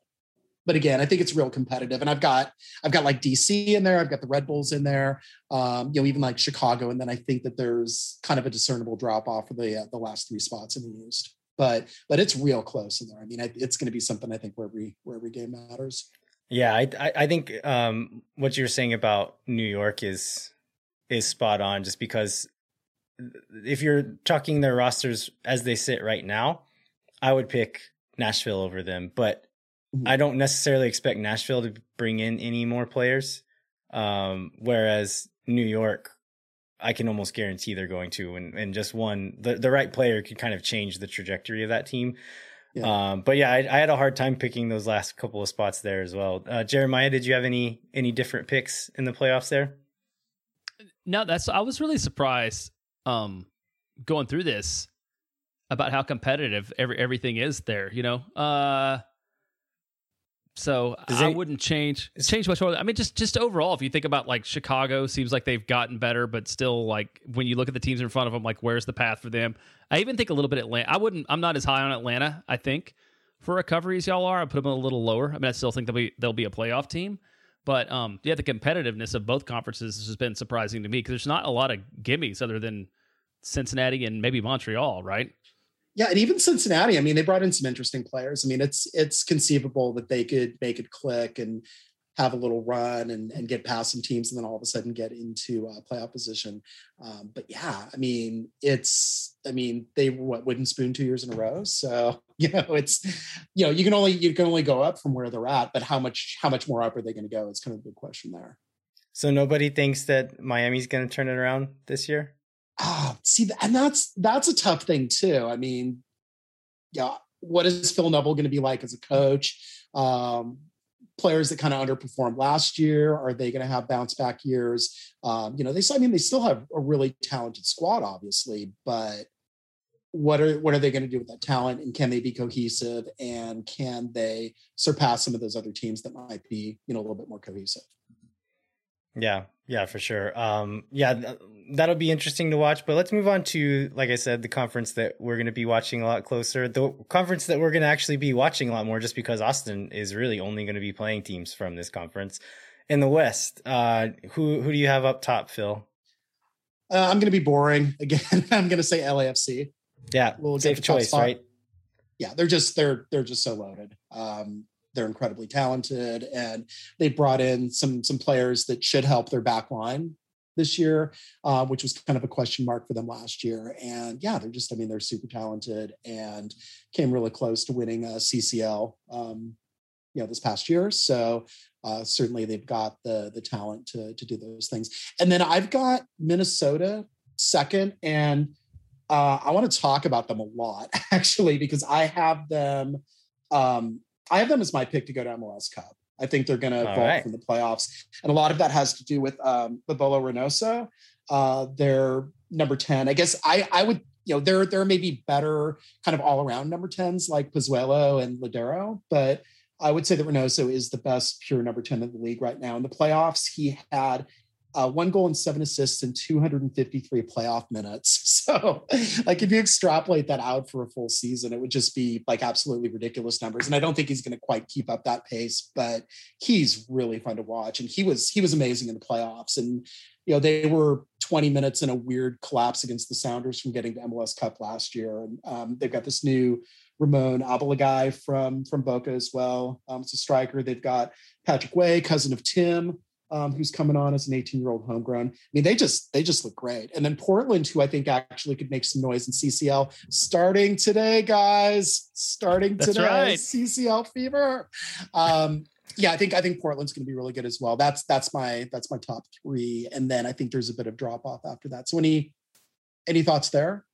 But again, I think it's real competitive, and I've got I've got like DC in there, I've got the Red Bulls in there, um, you know, even like Chicago, and then I think that there's kind of a discernible drop off for the uh, the last three spots in the East but but it's real close in there. I mean, it's going to be something I think where every where every game matters. Yeah, I I think um, what you're saying about New York is is spot on. Just because if you're talking their rosters as they sit right now, I would pick Nashville over them, but. I don't necessarily expect Nashville to bring in any more players. Um, whereas New York I can almost guarantee they're going to, and, and just one, the, the right player could kind of change the trajectory of that team. Yeah. Um, but yeah, I, I, had a hard time picking those last couple of spots there as well. Uh, Jeremiah, did you have any any different picks in the playoffs there? No, that's I was really surprised um, going through this about how competitive every everything is there. You know, uh, so Does I wouldn't change change much more. I mean, just just overall, if you think about like Chicago, seems like they've gotten better, but still, like when you look at the teams in front of them, like where's the path for them? I even think a little bit Atlanta. I wouldn't. I'm not as high on Atlanta. I think for recovery as y'all are, I put them a little lower. I mean, I still think they'll be they'll be a playoff team, but um, yeah, the competitiveness of both conferences has been surprising to me because there's not a lot of gimmies other than Cincinnati and maybe Montreal, right? Yeah, and even Cincinnati. I mean, they brought in some interesting players. I mean, it's it's conceivable that they could make it click and have a little run and, and get past some teams and then all of a sudden get into uh, playoff position. Um, but yeah, I mean, it's, I mean, they were what wooden spoon two years in a row. So, you know, it's, you know, you can only, you can only go up from where they're at, but how much, how much more up are they going to go? It's kind of a big question there. So nobody thinks that Miami's going to turn it around this year? Ah, see, and that's that's a tough thing too. I mean, yeah, what is Phil Neville going to be like as a coach? Um, players that kind of underperformed last year are they going to have bounce back years? Um, you know, they I mean they still have a really talented squad, obviously, but what are what are they going to do with that talent and can they be cohesive and can they surpass some of those other teams that might be you know a little bit more cohesive yeah yeah, for sure. Um, yeah, th- that'll be interesting to watch. But let's move on to, like I said, the conference that we're going to be watching a lot closer. The conference that we're going to actually be watching a lot more, just because Austin is really only going to be playing teams from this conference. In the West, uh, who who do you have up top, Phil? Uh, I'm going to be boring again. I'm going to say LAFC. Yeah, we'll safe choice, right? Yeah, they're just they're they're just so loaded. Um, they're incredibly talented, and they brought in some some players that should help their back line this year, uh, which was kind of a question mark for them last year. And yeah, they're just I mean they're super talented and came really close to winning a CCL. Um, you know this past year so uh, certainly they've got the the talent to to do those things and then i've got minnesota second and uh, i want to talk about them a lot actually because i have them um, I have them as my pick to go to MLS Cup. I think they're going to vault right. from the playoffs, and a lot of that has to do with um, Bolo Reynoso. Uh, they're number ten. I guess I I would you know there there may be better kind of all around number tens like Pozuelo and Lodeiro, but I would say that Reynoso is the best pure number ten in the league right now. In the playoffs, he had uh, one goal and seven assists in 253 playoff minutes. So, like, if you extrapolate that out for a full season, it would just be like absolutely ridiculous numbers. And I don't think he's going to quite keep up that pace, but he's really fun to watch. And he was he was amazing in the playoffs. And you know, they were 20 minutes in a weird collapse against the Sounders from getting to MLS Cup last year. And um, they've got this new Ramon Abalagai from from Boca as well. Um, it's a striker. They've got Patrick Weah, cousin of Tim um, who's coming on as an 18 year old homegrown. I mean, they just they just look great. And then Portland, who I think actually could make some noise in CCL, starting today, guys. Starting That's today, right. CCL fever. Um, yeah, I think I think Portland's going to be really good as well. That's that's my that's my top three, and then I think there's a bit of drop off after that. So any any thoughts there?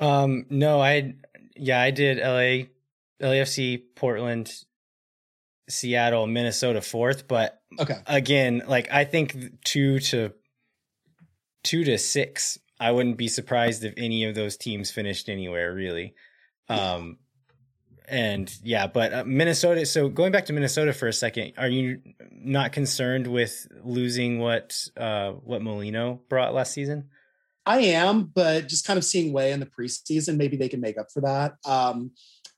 Um, no, I yeah, I did LA, LAFC, Portland, Seattle, Minnesota fourth, but Okay, again, like I think two to two to six, I wouldn't be surprised if any of those teams finished anywhere really. Um, and yeah, but uh, Minnesota. So going back to Minnesota for a second, are you not concerned with losing what uh what Molino brought last season? I am, but just kind of seeing Weah in the preseason, maybe they can make up for that. Um,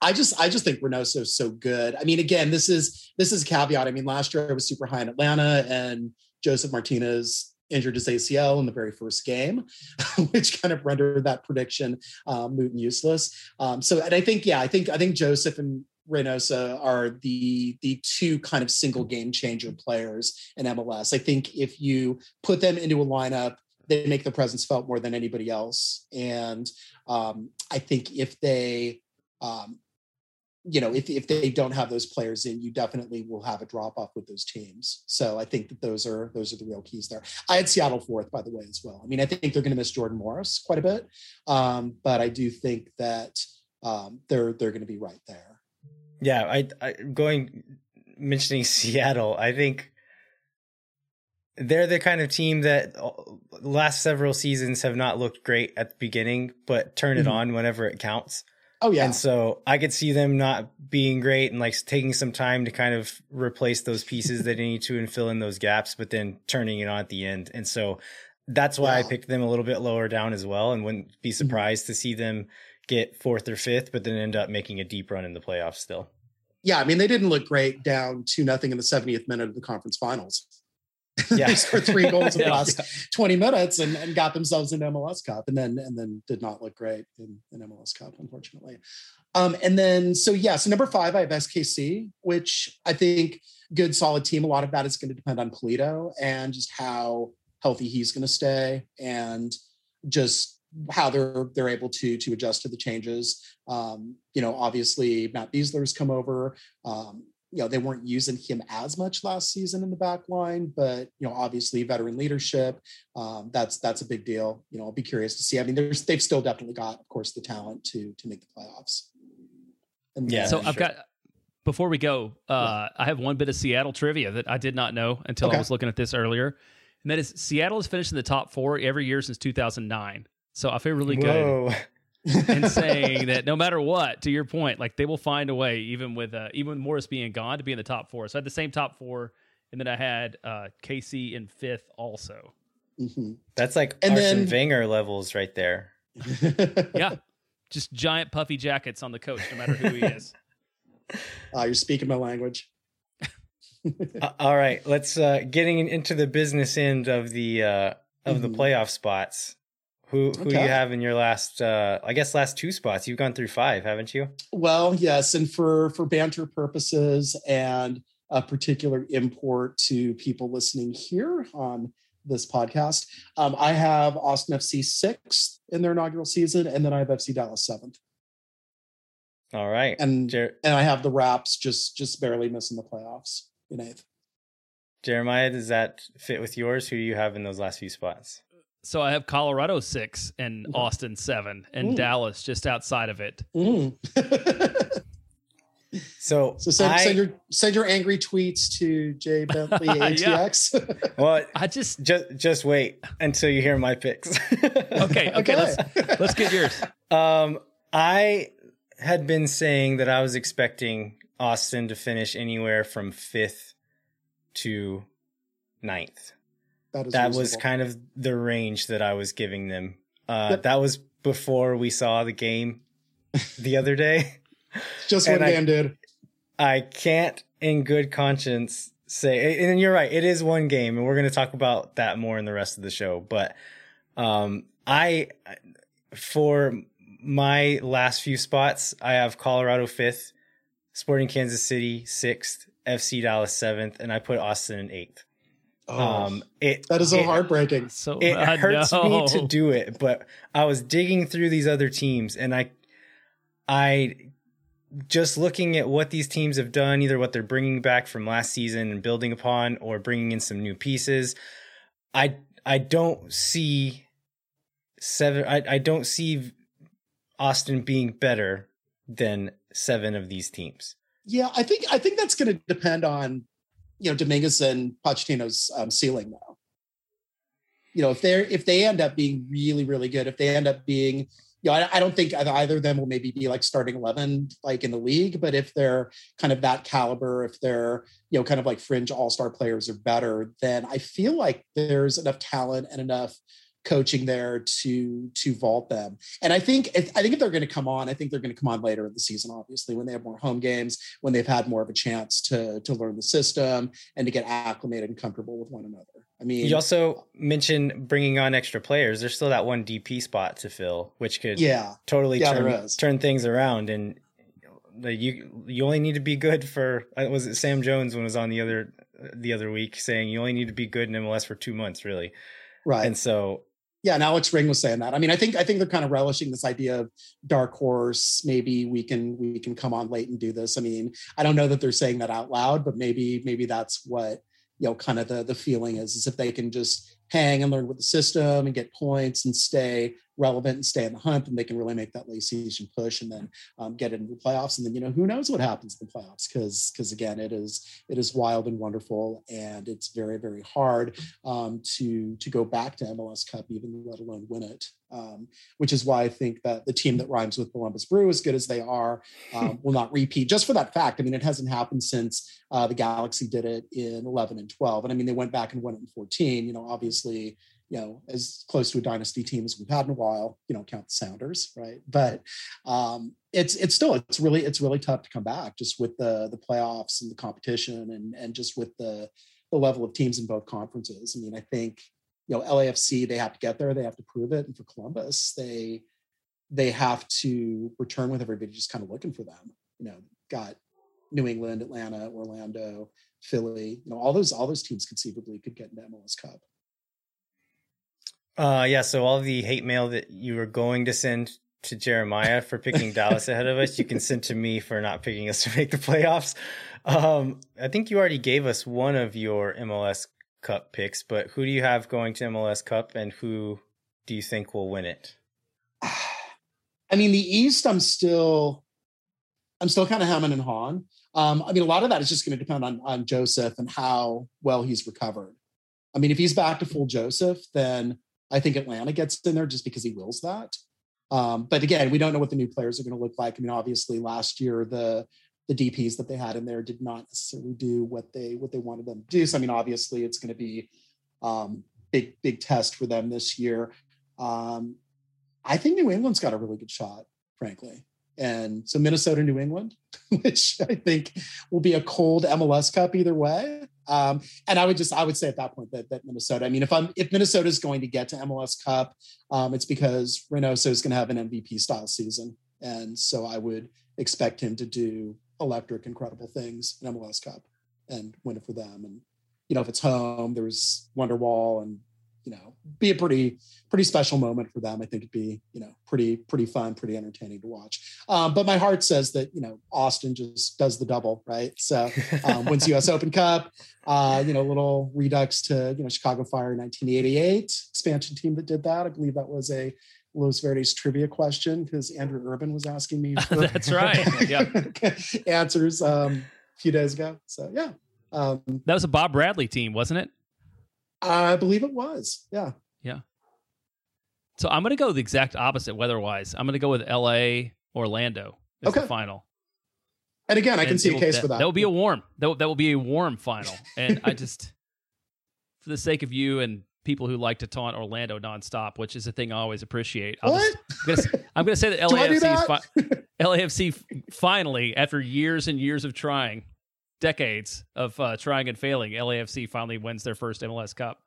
I just I just think Reynoso is so good. I mean, again, this is this is a caveat. I mean, last year I was super high in Atlanta, and Josef Martinez injured his ACL in the very first game, which kind of rendered that prediction um, moot and useless. Um, so, and I think, yeah, I think I think Josef and Reynoso are the the two kind of single game changer players in MLS. I think if you put them into a lineup, they make their presence felt more than anybody else. And um, I think if they um, you know, if, if they don't have those players in, you definitely will have a drop off with those teams. So I think that those are those are the real keys there. I had Seattle fourth, by the way, as well. I mean, I think they're going to miss Jordan Morris quite a bit, um, but I do think that um, they're they're going to be right there. Yeah, I, I going mentioning Seattle. I think they're the kind of team that uh, last several seasons have not looked great at the beginning, but turn it Mhm. on whenever it counts. Oh yeah, And so I could see them not being great and like taking some time to kind of replace those pieces that they need to and fill in those gaps, but then turning it on at the end. And so that's why I picked them a little bit lower down as well and wouldn't be mm-hmm. surprised to see them get fourth or fifth, but then end up making a deep run in the playoffs still. yeah. I mean, they didn't look great down to nothing in the 70th minute of the conference finals. Yeah. they scored three goals in the last 20 minutes and, and got themselves into MLS Cup and then and then did not look great in, in MLS Cup, unfortunately. Um, and then so yeah, so number five, I have SKC, which I think good solid team. A lot of that is going to depend on Pulido and just how healthy he's going to stay and just how they're they're able to to adjust to the changes. Um, you know, obviously Matt Besler's come over. Um, you know, they weren't using him as much last season in the back line, but you know, obviously veteran leadership. Um, that's that's a big deal. You know, I'll be curious to see. I mean, there's they've still definitely got, of course, the talent to to make the playoffs. And Yeah, so then- I've sure. got before we go, uh, I have one bit of Seattle trivia that I did not know until Okay. I was looking at this earlier, and that is Seattle has finished in the top four every year since 2009. So I feel really good Whoa. in saying that no matter what, to your point, like they will find a way, even with uh, even with Morris being gone, to be in the top four. So I had the same top four, and then I had uh, KC in fifth also. Mhm. That's like And Arsene then- Wenger levels right there. Yeah, just giant puffy jackets on the coach, no matter who he is. Uh, you're speaking my language. Uh, all right, let's uh getting into the business end of the uh of the Mhm. playoff spots. Who who Okay. you have in your last uh I guess last two spots? You've gone through five, haven't you? Well, yes, and for for banter purposes and a particular import to people listening here on this podcast, um, I have Austin FC sixth in their inaugural season, and then I have FC Dallas seventh, All right. and Jer- and I have the Raps just just barely missing the playoffs in eighth. Jeremiah, does that fit with yours? Who do you have in those last few spots? So I have Colorado six and Mhm. Austin seven and Ooh. Dallas just outside of it. Mm. So, so send, I, send your send your angry tweets to Jay Bentley Yeah. ATX. well, I just just just wait until you hear my picks. okay, okay, let's let's get yours. Um, I had been saying that I was expecting Austin to finish anywhere from fifth to ninth. That is That was kind of the range that I was giving them. Uh, Yep. That was before we saw the game the other day. just I- Dan did. I can't, in good conscience, say. And you're right; it is one game, and we're going to talk about that more in the rest of the show. But um, I, for my last few spots, I have Colorado fifth, Sporting Kansas City sixth, FC Dallas seventh, and I put Austin in eighth. Oh, um, it that is so it, heartbreaking. So it hurts me to do it, but I was digging through these other teams, and I, I, just looking at what these teams have done, either what they're bringing back from last season and building upon, or bringing in some new pieces. I I don't see seven. I I don't see Austin being better than seven of these teams. Yeah, I think I think that's going to depend on you know Dominguez and Pochettino's um, ceiling now. You know, if they're if they end up being really really good, if they end up being you know, I, I, don't think either of them will maybe be like starting 11 like in the league, but if they're kind of that caliber, if they're, you know, kind of like fringe all-star players or better, then I feel like there's enough talent and enough coaching there to to vault them. And I think if, I think if they're going to come on, I think they're going to come on later in the season. Obviously, when they have more home games, when they've had more of a chance to to learn the system and to get acclimated and comfortable with one another. I mean, you also mentioned bringing on extra players. There's still that one DP spot to fill, which could yeah totally yeah, turn turn things around. And you you only need to be good for uh, was it Sam Jones when was on the other the other week saying you only need to be good in MLS for two months really. Right. And so yeah, and Alex Ring was saying that. I mean, I think I think they're kind of relishing this idea of dark horse. Maybe we can we can come on late and do this. I mean, I don't know that they're saying that out loud, but maybe maybe that's what you know kind of the the feeling is is if they can just hang and learn with the system and get points and stay relevant and stay in the hunt, and they can really make that late season push and then um, get into the playoffs. And then you know who knows what happens in the playoffs because because again it is it is wild and wonderful and it's very very hard um, to to go back to MLS Cup even let alone win it. Um, which is why I think that the team that rhymes with Columbus Brew, as good as they are, um, will not repeat just for that fact. I mean, it hasn't happened since uh, the Galaxy did it in 11 and 12. And I mean, they went back and won it in 14. You know, obviously, you know, as close to a dynasty team as we've had in a while, you know, count the Sounders, right? But um, it's it's still it's really it's really tough to come back just with the the playoffs and the competition and and just with the the level of teams in both conferences. I mean, I think you know LAFC they have to get there, they have to prove it, and for Columbus they they have to return with everybody just kind of looking for them. You know, got New England, Atlanta, Orlando, Philly, you know, all those all those teams conceivably could get into MLS Cup. Uh, yeah. So all the hate mail that you were going to send to Jeremiah for picking Dallas ahead of us, you can send to me for not picking us to make the playoffs. Um, I think you already gave us one of your MLS Cup picks, but who do you have going to MLS Cup, and who do you think will win it? I mean, the East, I'm still, I'm still kind of hemming and hawing. Um, I mean, a lot of that is just going to depend on on Josef and how well he's recovered. I mean, if he's back to full Josef, then I think Atlanta gets in there just because he wills that. Um, but again, we don't know what the new players are going to look like. I mean, obviously, last year the the DPS that they had in there did not necessarily do what they what they wanted them to do. So I mean, obviously, it's going to be um, big big test for them this year. Um, I think New England's got a really good shot, frankly. And so Minnesota, New England, which I think will be a cold MLS Cup either way. Um, and I would just I would say at that point that, that Minnesota. I mean, if I'm if Minnesota is going to get to MLS Cup, um, it's because Reynoso is going to have an MVP style season, and so I would expect him to do electric, incredible things in MLS Cup and win it for them. And you know, if it's home, there's Wonderwall and you know be a pretty pretty special moment for them i think it'd be you know pretty pretty fun pretty entertaining to watch um, but my heart says that you know austin just does the double right so um, wins us open cup uh, you know little redux to you know chicago fire 1988 expansion team that did that i believe that was a Los Verdes trivia question because Andrew Urban was asking me. That's right. Yeah. answers um, a few days ago. So yeah. Um, that was a Bob Bradley team, wasn't it? I believe it was. Yeah. Yeah. So I'm going to go the exact opposite weather wise. I'm going to go with LA Orlando as okay. the final. And again, I and can see a case that, for that. That will be a warm. That will, that will be a warm final. And I just, for the sake of you and people who like to taunt Orlando nonstop, which is a thing I always appreciate. I'll what? Just, I'm going to say that LAFC, fi- LAFC finally, after years and years of trying, decades of uh, trying and failing, LAFC finally wins their first MLS Cup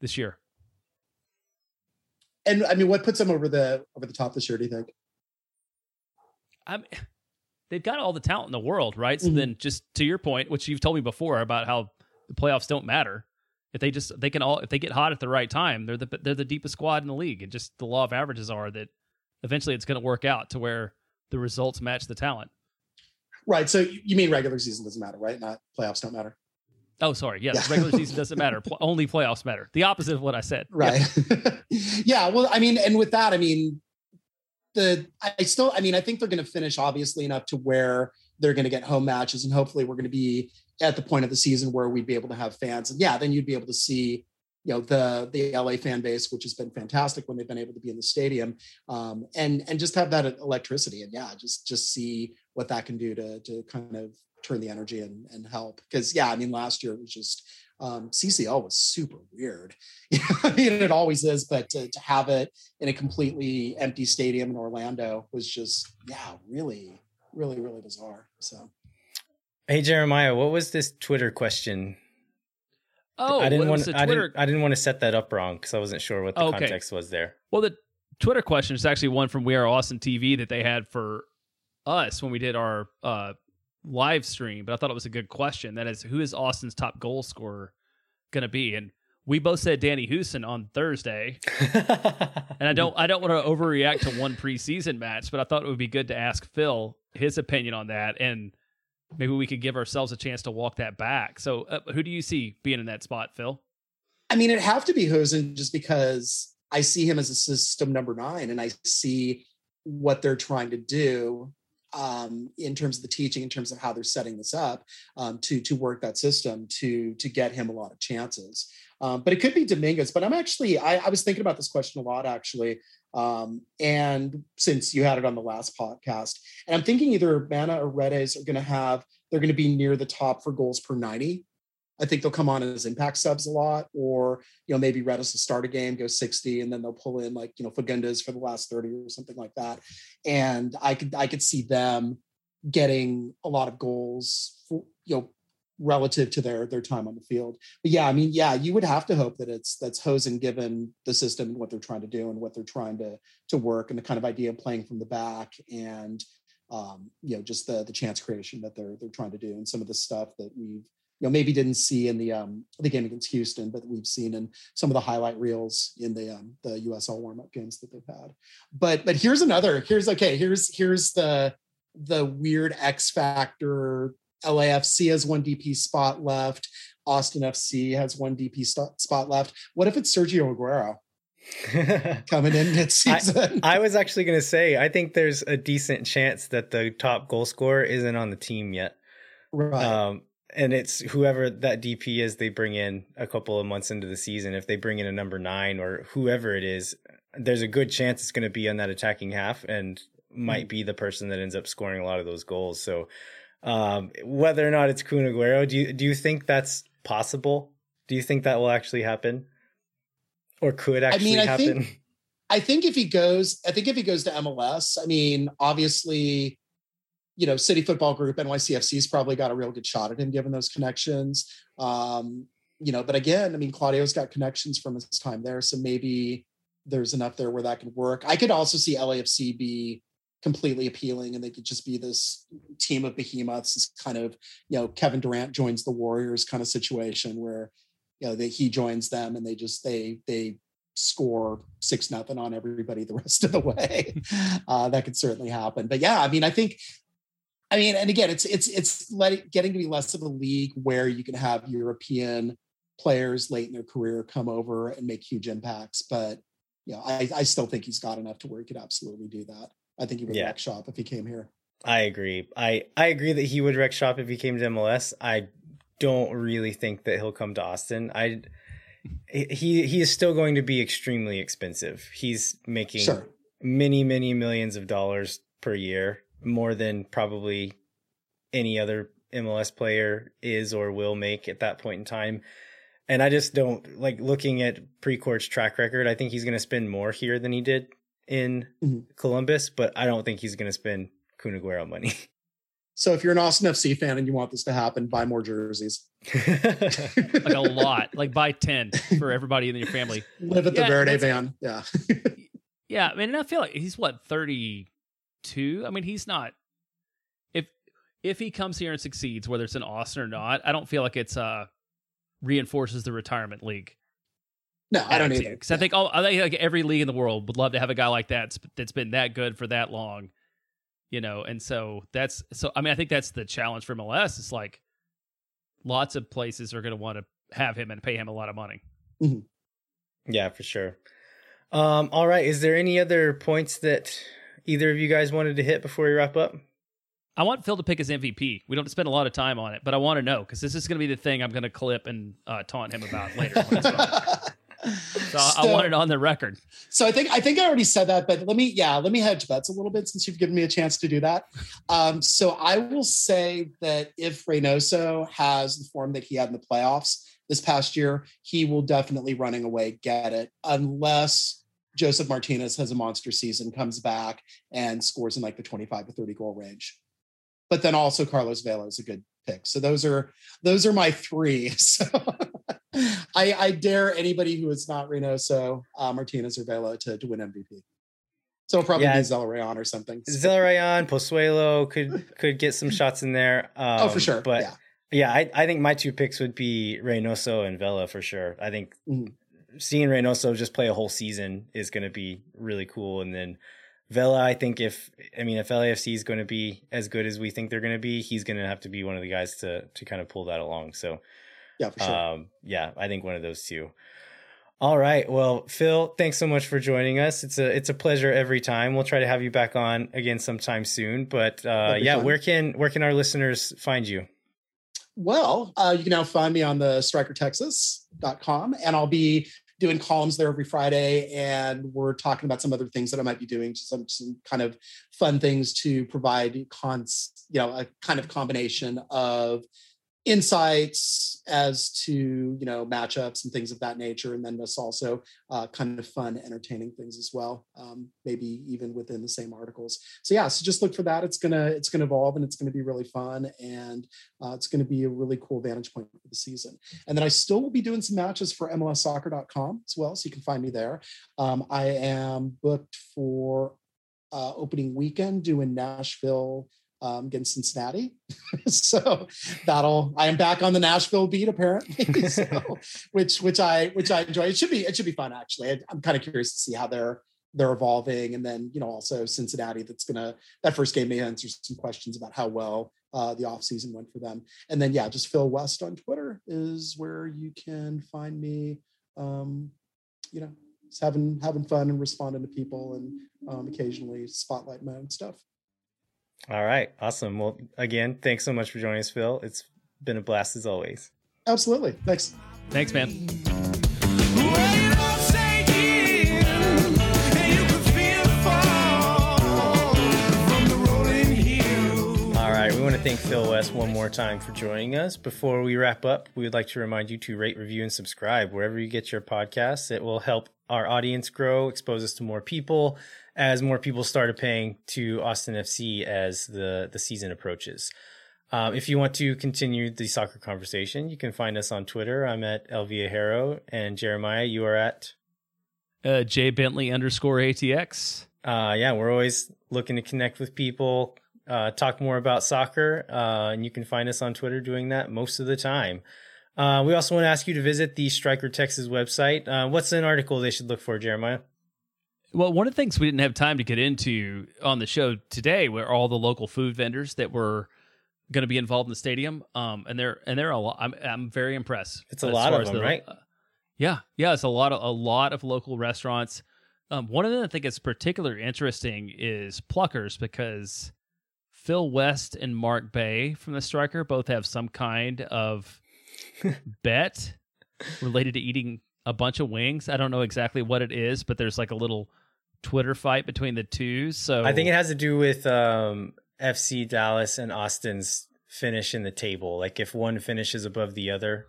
this year. And I mean, what puts them over the over the top this year? Do you think? I mean, they've got all the talent in the world, right? So mm-hmm. then, just to your point, which you've told me before about how the playoffs don't matter, If they just they can all if they get hot at the right time, they're the they're the deepest squad in the league. And just the law of averages are that eventually it's going to work out to where the results match the talent. Right. So you mean regular season doesn't matter, right? Not playoffs don't matter. Oh, sorry. Yes, yeah. regular season doesn't matter. Pl- only playoffs matter. The opposite of what I said. Right. yeah. Well, I mean, and with that, I mean, the I still, I mean, I think they're going to finish obviously enough to where they're going to get home matches, and hopefully, we're going to be at the point of the season where we'd be able to have fans, and yeah, then you'd be able to see you know the the LA fan base, which has been fantastic when they've been able to be in the stadium, um, and and just have that electricity, and yeah, just just see what that can do to to kind of turn the energy and and help. Because yeah, I mean, last year it was just um, CCL was super weird. I mean, it always is, but to, to have it in a completely empty stadium in Orlando was just yeah, really, really, really bizarre. So. Hey Jeremiah, what was this Twitter question Oh, I didn't want. I didn't. I didn't want to set that up wrong because I wasn't sure what the okay. context was there. Well, the Twitter question is actually one from We Are Austin TV that they had for us when we did our uh, live stream. But I thought it was a good question. That is, who is Austin's top goal scorer going to be? And we both said Danny Hoesen on Thursday. and I don't. I don't want to overreact to one preseason match, but I thought it would be good to ask Phil his opinion on that and maybe we could give ourselves a chance to walk that back. So, uh, who do you see being in that spot, Phil? I mean, it'd have to be Hoesen just because I see him as a system number nine and I see what they're trying to do um, in terms of the teaching, in terms of how they're setting this up um, to to work that system to to get him a lot of chances. Um, but it could be Dominguez. But I'm actually I, I was thinking about this question a lot actually um, and since you had it on the last podcast, and I'm thinking either Manneh or Redes are going to have, they're going to be near the top for goals per 90. I think they'll come on as impact subs a lot, or you know maybe Redes will start a game, go 60, and then they'll pull in like you know Fagundez for the last 30 or something like that. And I could I could see them getting a lot of goals, for, you know, relative to their their time on the field. But yeah, I mean, yeah, you would have to hope that it's that's Hoesen given the system and what they're trying to do and what they're trying to to work and the kind of idea of playing from the back and um, you know just the the chance creation that they're they're trying to do and some of the stuff that we've you know maybe didn't see in the um the game against Houston, but we've seen in some of the highlight reels in the um the USL warm up games that they've had. But but here's another here's okay here's here's the the weird X factor LAFC has one DP spot left. Austin FC has one DP st- spot left. What if it's Sergio Aguero coming in mid season? I, I, was actually going to say, I think there's a decent chance that the top goal scorer isn't on the team yet. Right. Um, and it's whoever that DP is they bring in a couple of months into the season. If they bring in a number nine or whoever it is, there's a good chance it's going to be on that attacking half and might mm. be the person that ends up scoring a lot of those goals. So um, whether or not it's Kun Aguero, do you do you think that's possible? Do you think that will actually happen, or could actually I mean, I happen? Think, I think if he goes, I think if he goes to MLS, I mean, obviously, you know, City Football Group, NYCFC's probably got a real good shot at him given those connections. Um, you know, but again, I mean, Claudio's got connections from his time there, so maybe there's enough there where that could work. I could also see LAFC be completely appealing and they could just be this team of behemoths this kind of you know kevin durant joins the warriors kind of situation where you know that he joins them and they just they they score six nothing on everybody the rest of the way. Uh, that could certainly happen. But yeah i mean i think i mean and again it's it's it's letting getting to be less of a league where you can have european players late in their career come over and make huge impacts but you know i, I still think he's got enough to where he could absolutely do that I think he would yeah. wreck shop if he came here. I agree. I I agree that he would wreck shop if he came to MLS. I don't really think that he'll come to Austin. I he he is still going to be extremely expensive. He's making sure. many many millions of dollars per year, more than probably any other MLS player is or will make at that point in time. And I just don't like looking at Precourt's track record. I think he's going to spend more here than he did in mm-hmm. Columbus, but I don't think he's going to spend Kun Aguero money. So if you're an Austin FC fan and you want this to happen, buy more jerseys. like a lot, like buy 10 for everybody in your family. Live at the yeah, Verde van. Yeah. yeah. I mean, I feel like he's what, 32? I mean, he's not, if, if he comes here and succeeds, whether it's in Austin or not, I don't feel like it's, uh, reinforces the retirement league. No, I don't either. Because I think all I think like every league in the world would love to have a guy like that that's been that good for that long, you know. And so that's so. I mean, I think that's the challenge for MLS. It's like lots of places are going to want to have him and pay him a lot of money. Mm-hmm. Yeah, for sure. Um, all right. Is there any other points that either of you guys wanted to hit before we wrap up? I want Phil to pick his MVP. We don't spend a lot of time on it, but I want to know because this is going to be the thing I'm going to clip and uh, taunt him about later. so, so, I want it on the record. So I think I think I already said that, but let me yeah let me hedge bets a little bit since you've given me a chance to do that. Um, so I will say that if Reynoso has the form that he had in the playoffs this past year, he will definitely running away get it unless Josef Martinez has a monster season, comes back and scores in like the 25 to 30 goal range but then also Carlos Vela is a good pick. So those are those are my three. So I, I dare anybody who is not Reynoso, uh, Martinez or Vela to, to win MVP. So it'll probably yeah. be Zelarayan or something. Zelarayan, Pozuelo could could get some shots in there. Um, oh, for sure. But yeah, yeah I, I think my two picks would be Reynoso and Vela for sure. I think mm-hmm. seeing Reynoso just play a whole season is going to be really cool. And then Vela, I think if I mean if LAFC is going to be as good as we think they're going to be, he's going to have to be one of the guys to to kind of pull that along. So, yeah, for sure. Um, yeah, I think one of those two. All right. Well, Phil, thanks so much for joining us. It's a it's a pleasure every time. We'll try to have you back on again sometime soon. But uh, yeah, fun. where can where can our listeners find you? Well, uh, you can now find me on the strikertexas.com and I'll be doing columns there every Friday, and we're talking about some other things that I might be doing, some some kind of fun things to provide cons, you know, a kind of combination of insights as to you know matchups and things of that nature and then there's also uh, kind of fun entertaining things as well um, maybe even within the same articles. So yeah so just look for that. It's gonna it's gonna evolve and it's gonna be really fun and uh, it's gonna be a really cool vantage point for the season. And then i still will be doing some matches for mlssoccer.com as well so you can find me there. Um, i am booked for uh, opening weekend doing nashville um, against Cincinnati. so that'll I am back on the Nashville beat apparently, so, which which I which I enjoy. It should be it should be fun actually. I, I'm kind of curious to see how they're they're evolving, and then you know also Cincinnati. That's gonna that first game may answer some questions about how well uh, the off season went for them. And then yeah, just Phil West on Twitter is where you can find me. Um, you know, having having fun and responding to people and um, occasionally spotlight my own stuff. All right. Awesome. Well, again, thanks so much for joining us, Phil. It's been a blast as always. Absolutely. Thanks. Thanks, man. All right, we want to thank Phil West one more time for joining us. Before we wrap up, we would like to remind you to rate, review, and subscribe wherever you get your podcasts. It will help our audience grow, expose us to more people, as more people started paying to Austin FC as the, the season approaches. Um, if you want to continue the soccer conversation, you can find us on Twitter. I'm at Elvia Haro, and Jeremiah, you are at uh, J Bentley underscore ATX. Uh, yeah, we're always looking to connect with people, uh, talk more about soccer, uh, and you can find us on Twitter doing that most of the time. Uh, we also want to ask you to visit the Striker Texas website. Uh, what's an article they should look for, Jeremiah? Well, one of the things we didn't have time to get into on the show today were all the local food vendors that were going to be involved in the stadium. Um, and they're and they're a lot. I'm I'm very impressed. It's a lot of them, the, right? Uh, yeah, yeah. It's a lot of a lot of local restaurants. Um, one of them I think is particularly interesting is Pluckers because Phil West and Mark Bay from the Striker both have some kind of bet related to eating a bunch of wings. I don't know exactly what it is, but there's like a little Twitter fight between the two. So I think it has to do with um, FC Dallas and Austin's finish in the table. Like if one finishes above the other,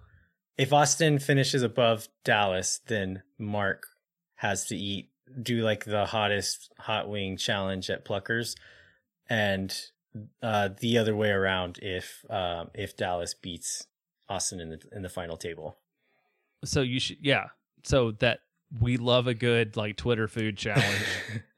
if Austin finishes above Dallas, then Mark has to eat do like the hottest hot wing challenge at Pluckers, and uh, the other way around if um, if Dallas beats Austin in the in the final table. So you should yeah. So that we love a good like Twitter food challenge,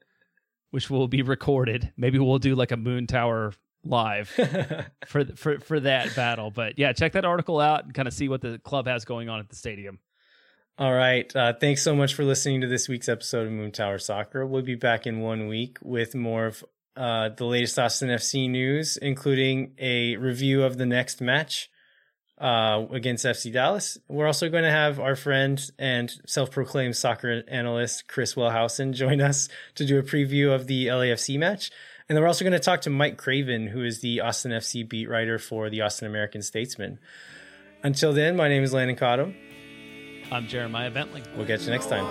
which will be recorded. Maybe we'll do like a Moon Tower live for for for that battle. But yeah, check that article out and kind of see what the club has going on at the stadium. All right. Uh, thanks so much for listening to this week's episode of Moon Tower Soccer. We'll be back in one week with more of uh, the latest Austin FC news, including a review of the next match uh, against FC Dallas. We're also going to have our friend and self proclaimed soccer analyst, Chris Wellhausen, join us to do a preview of the LAFC match. And then we're also going to talk to Mike Craven, who is the Austin FC beat writer for the Austin American Statesman. Until then, my name is Landon Cottom. I'm Jeremiah Bentley. We'll catch you next time.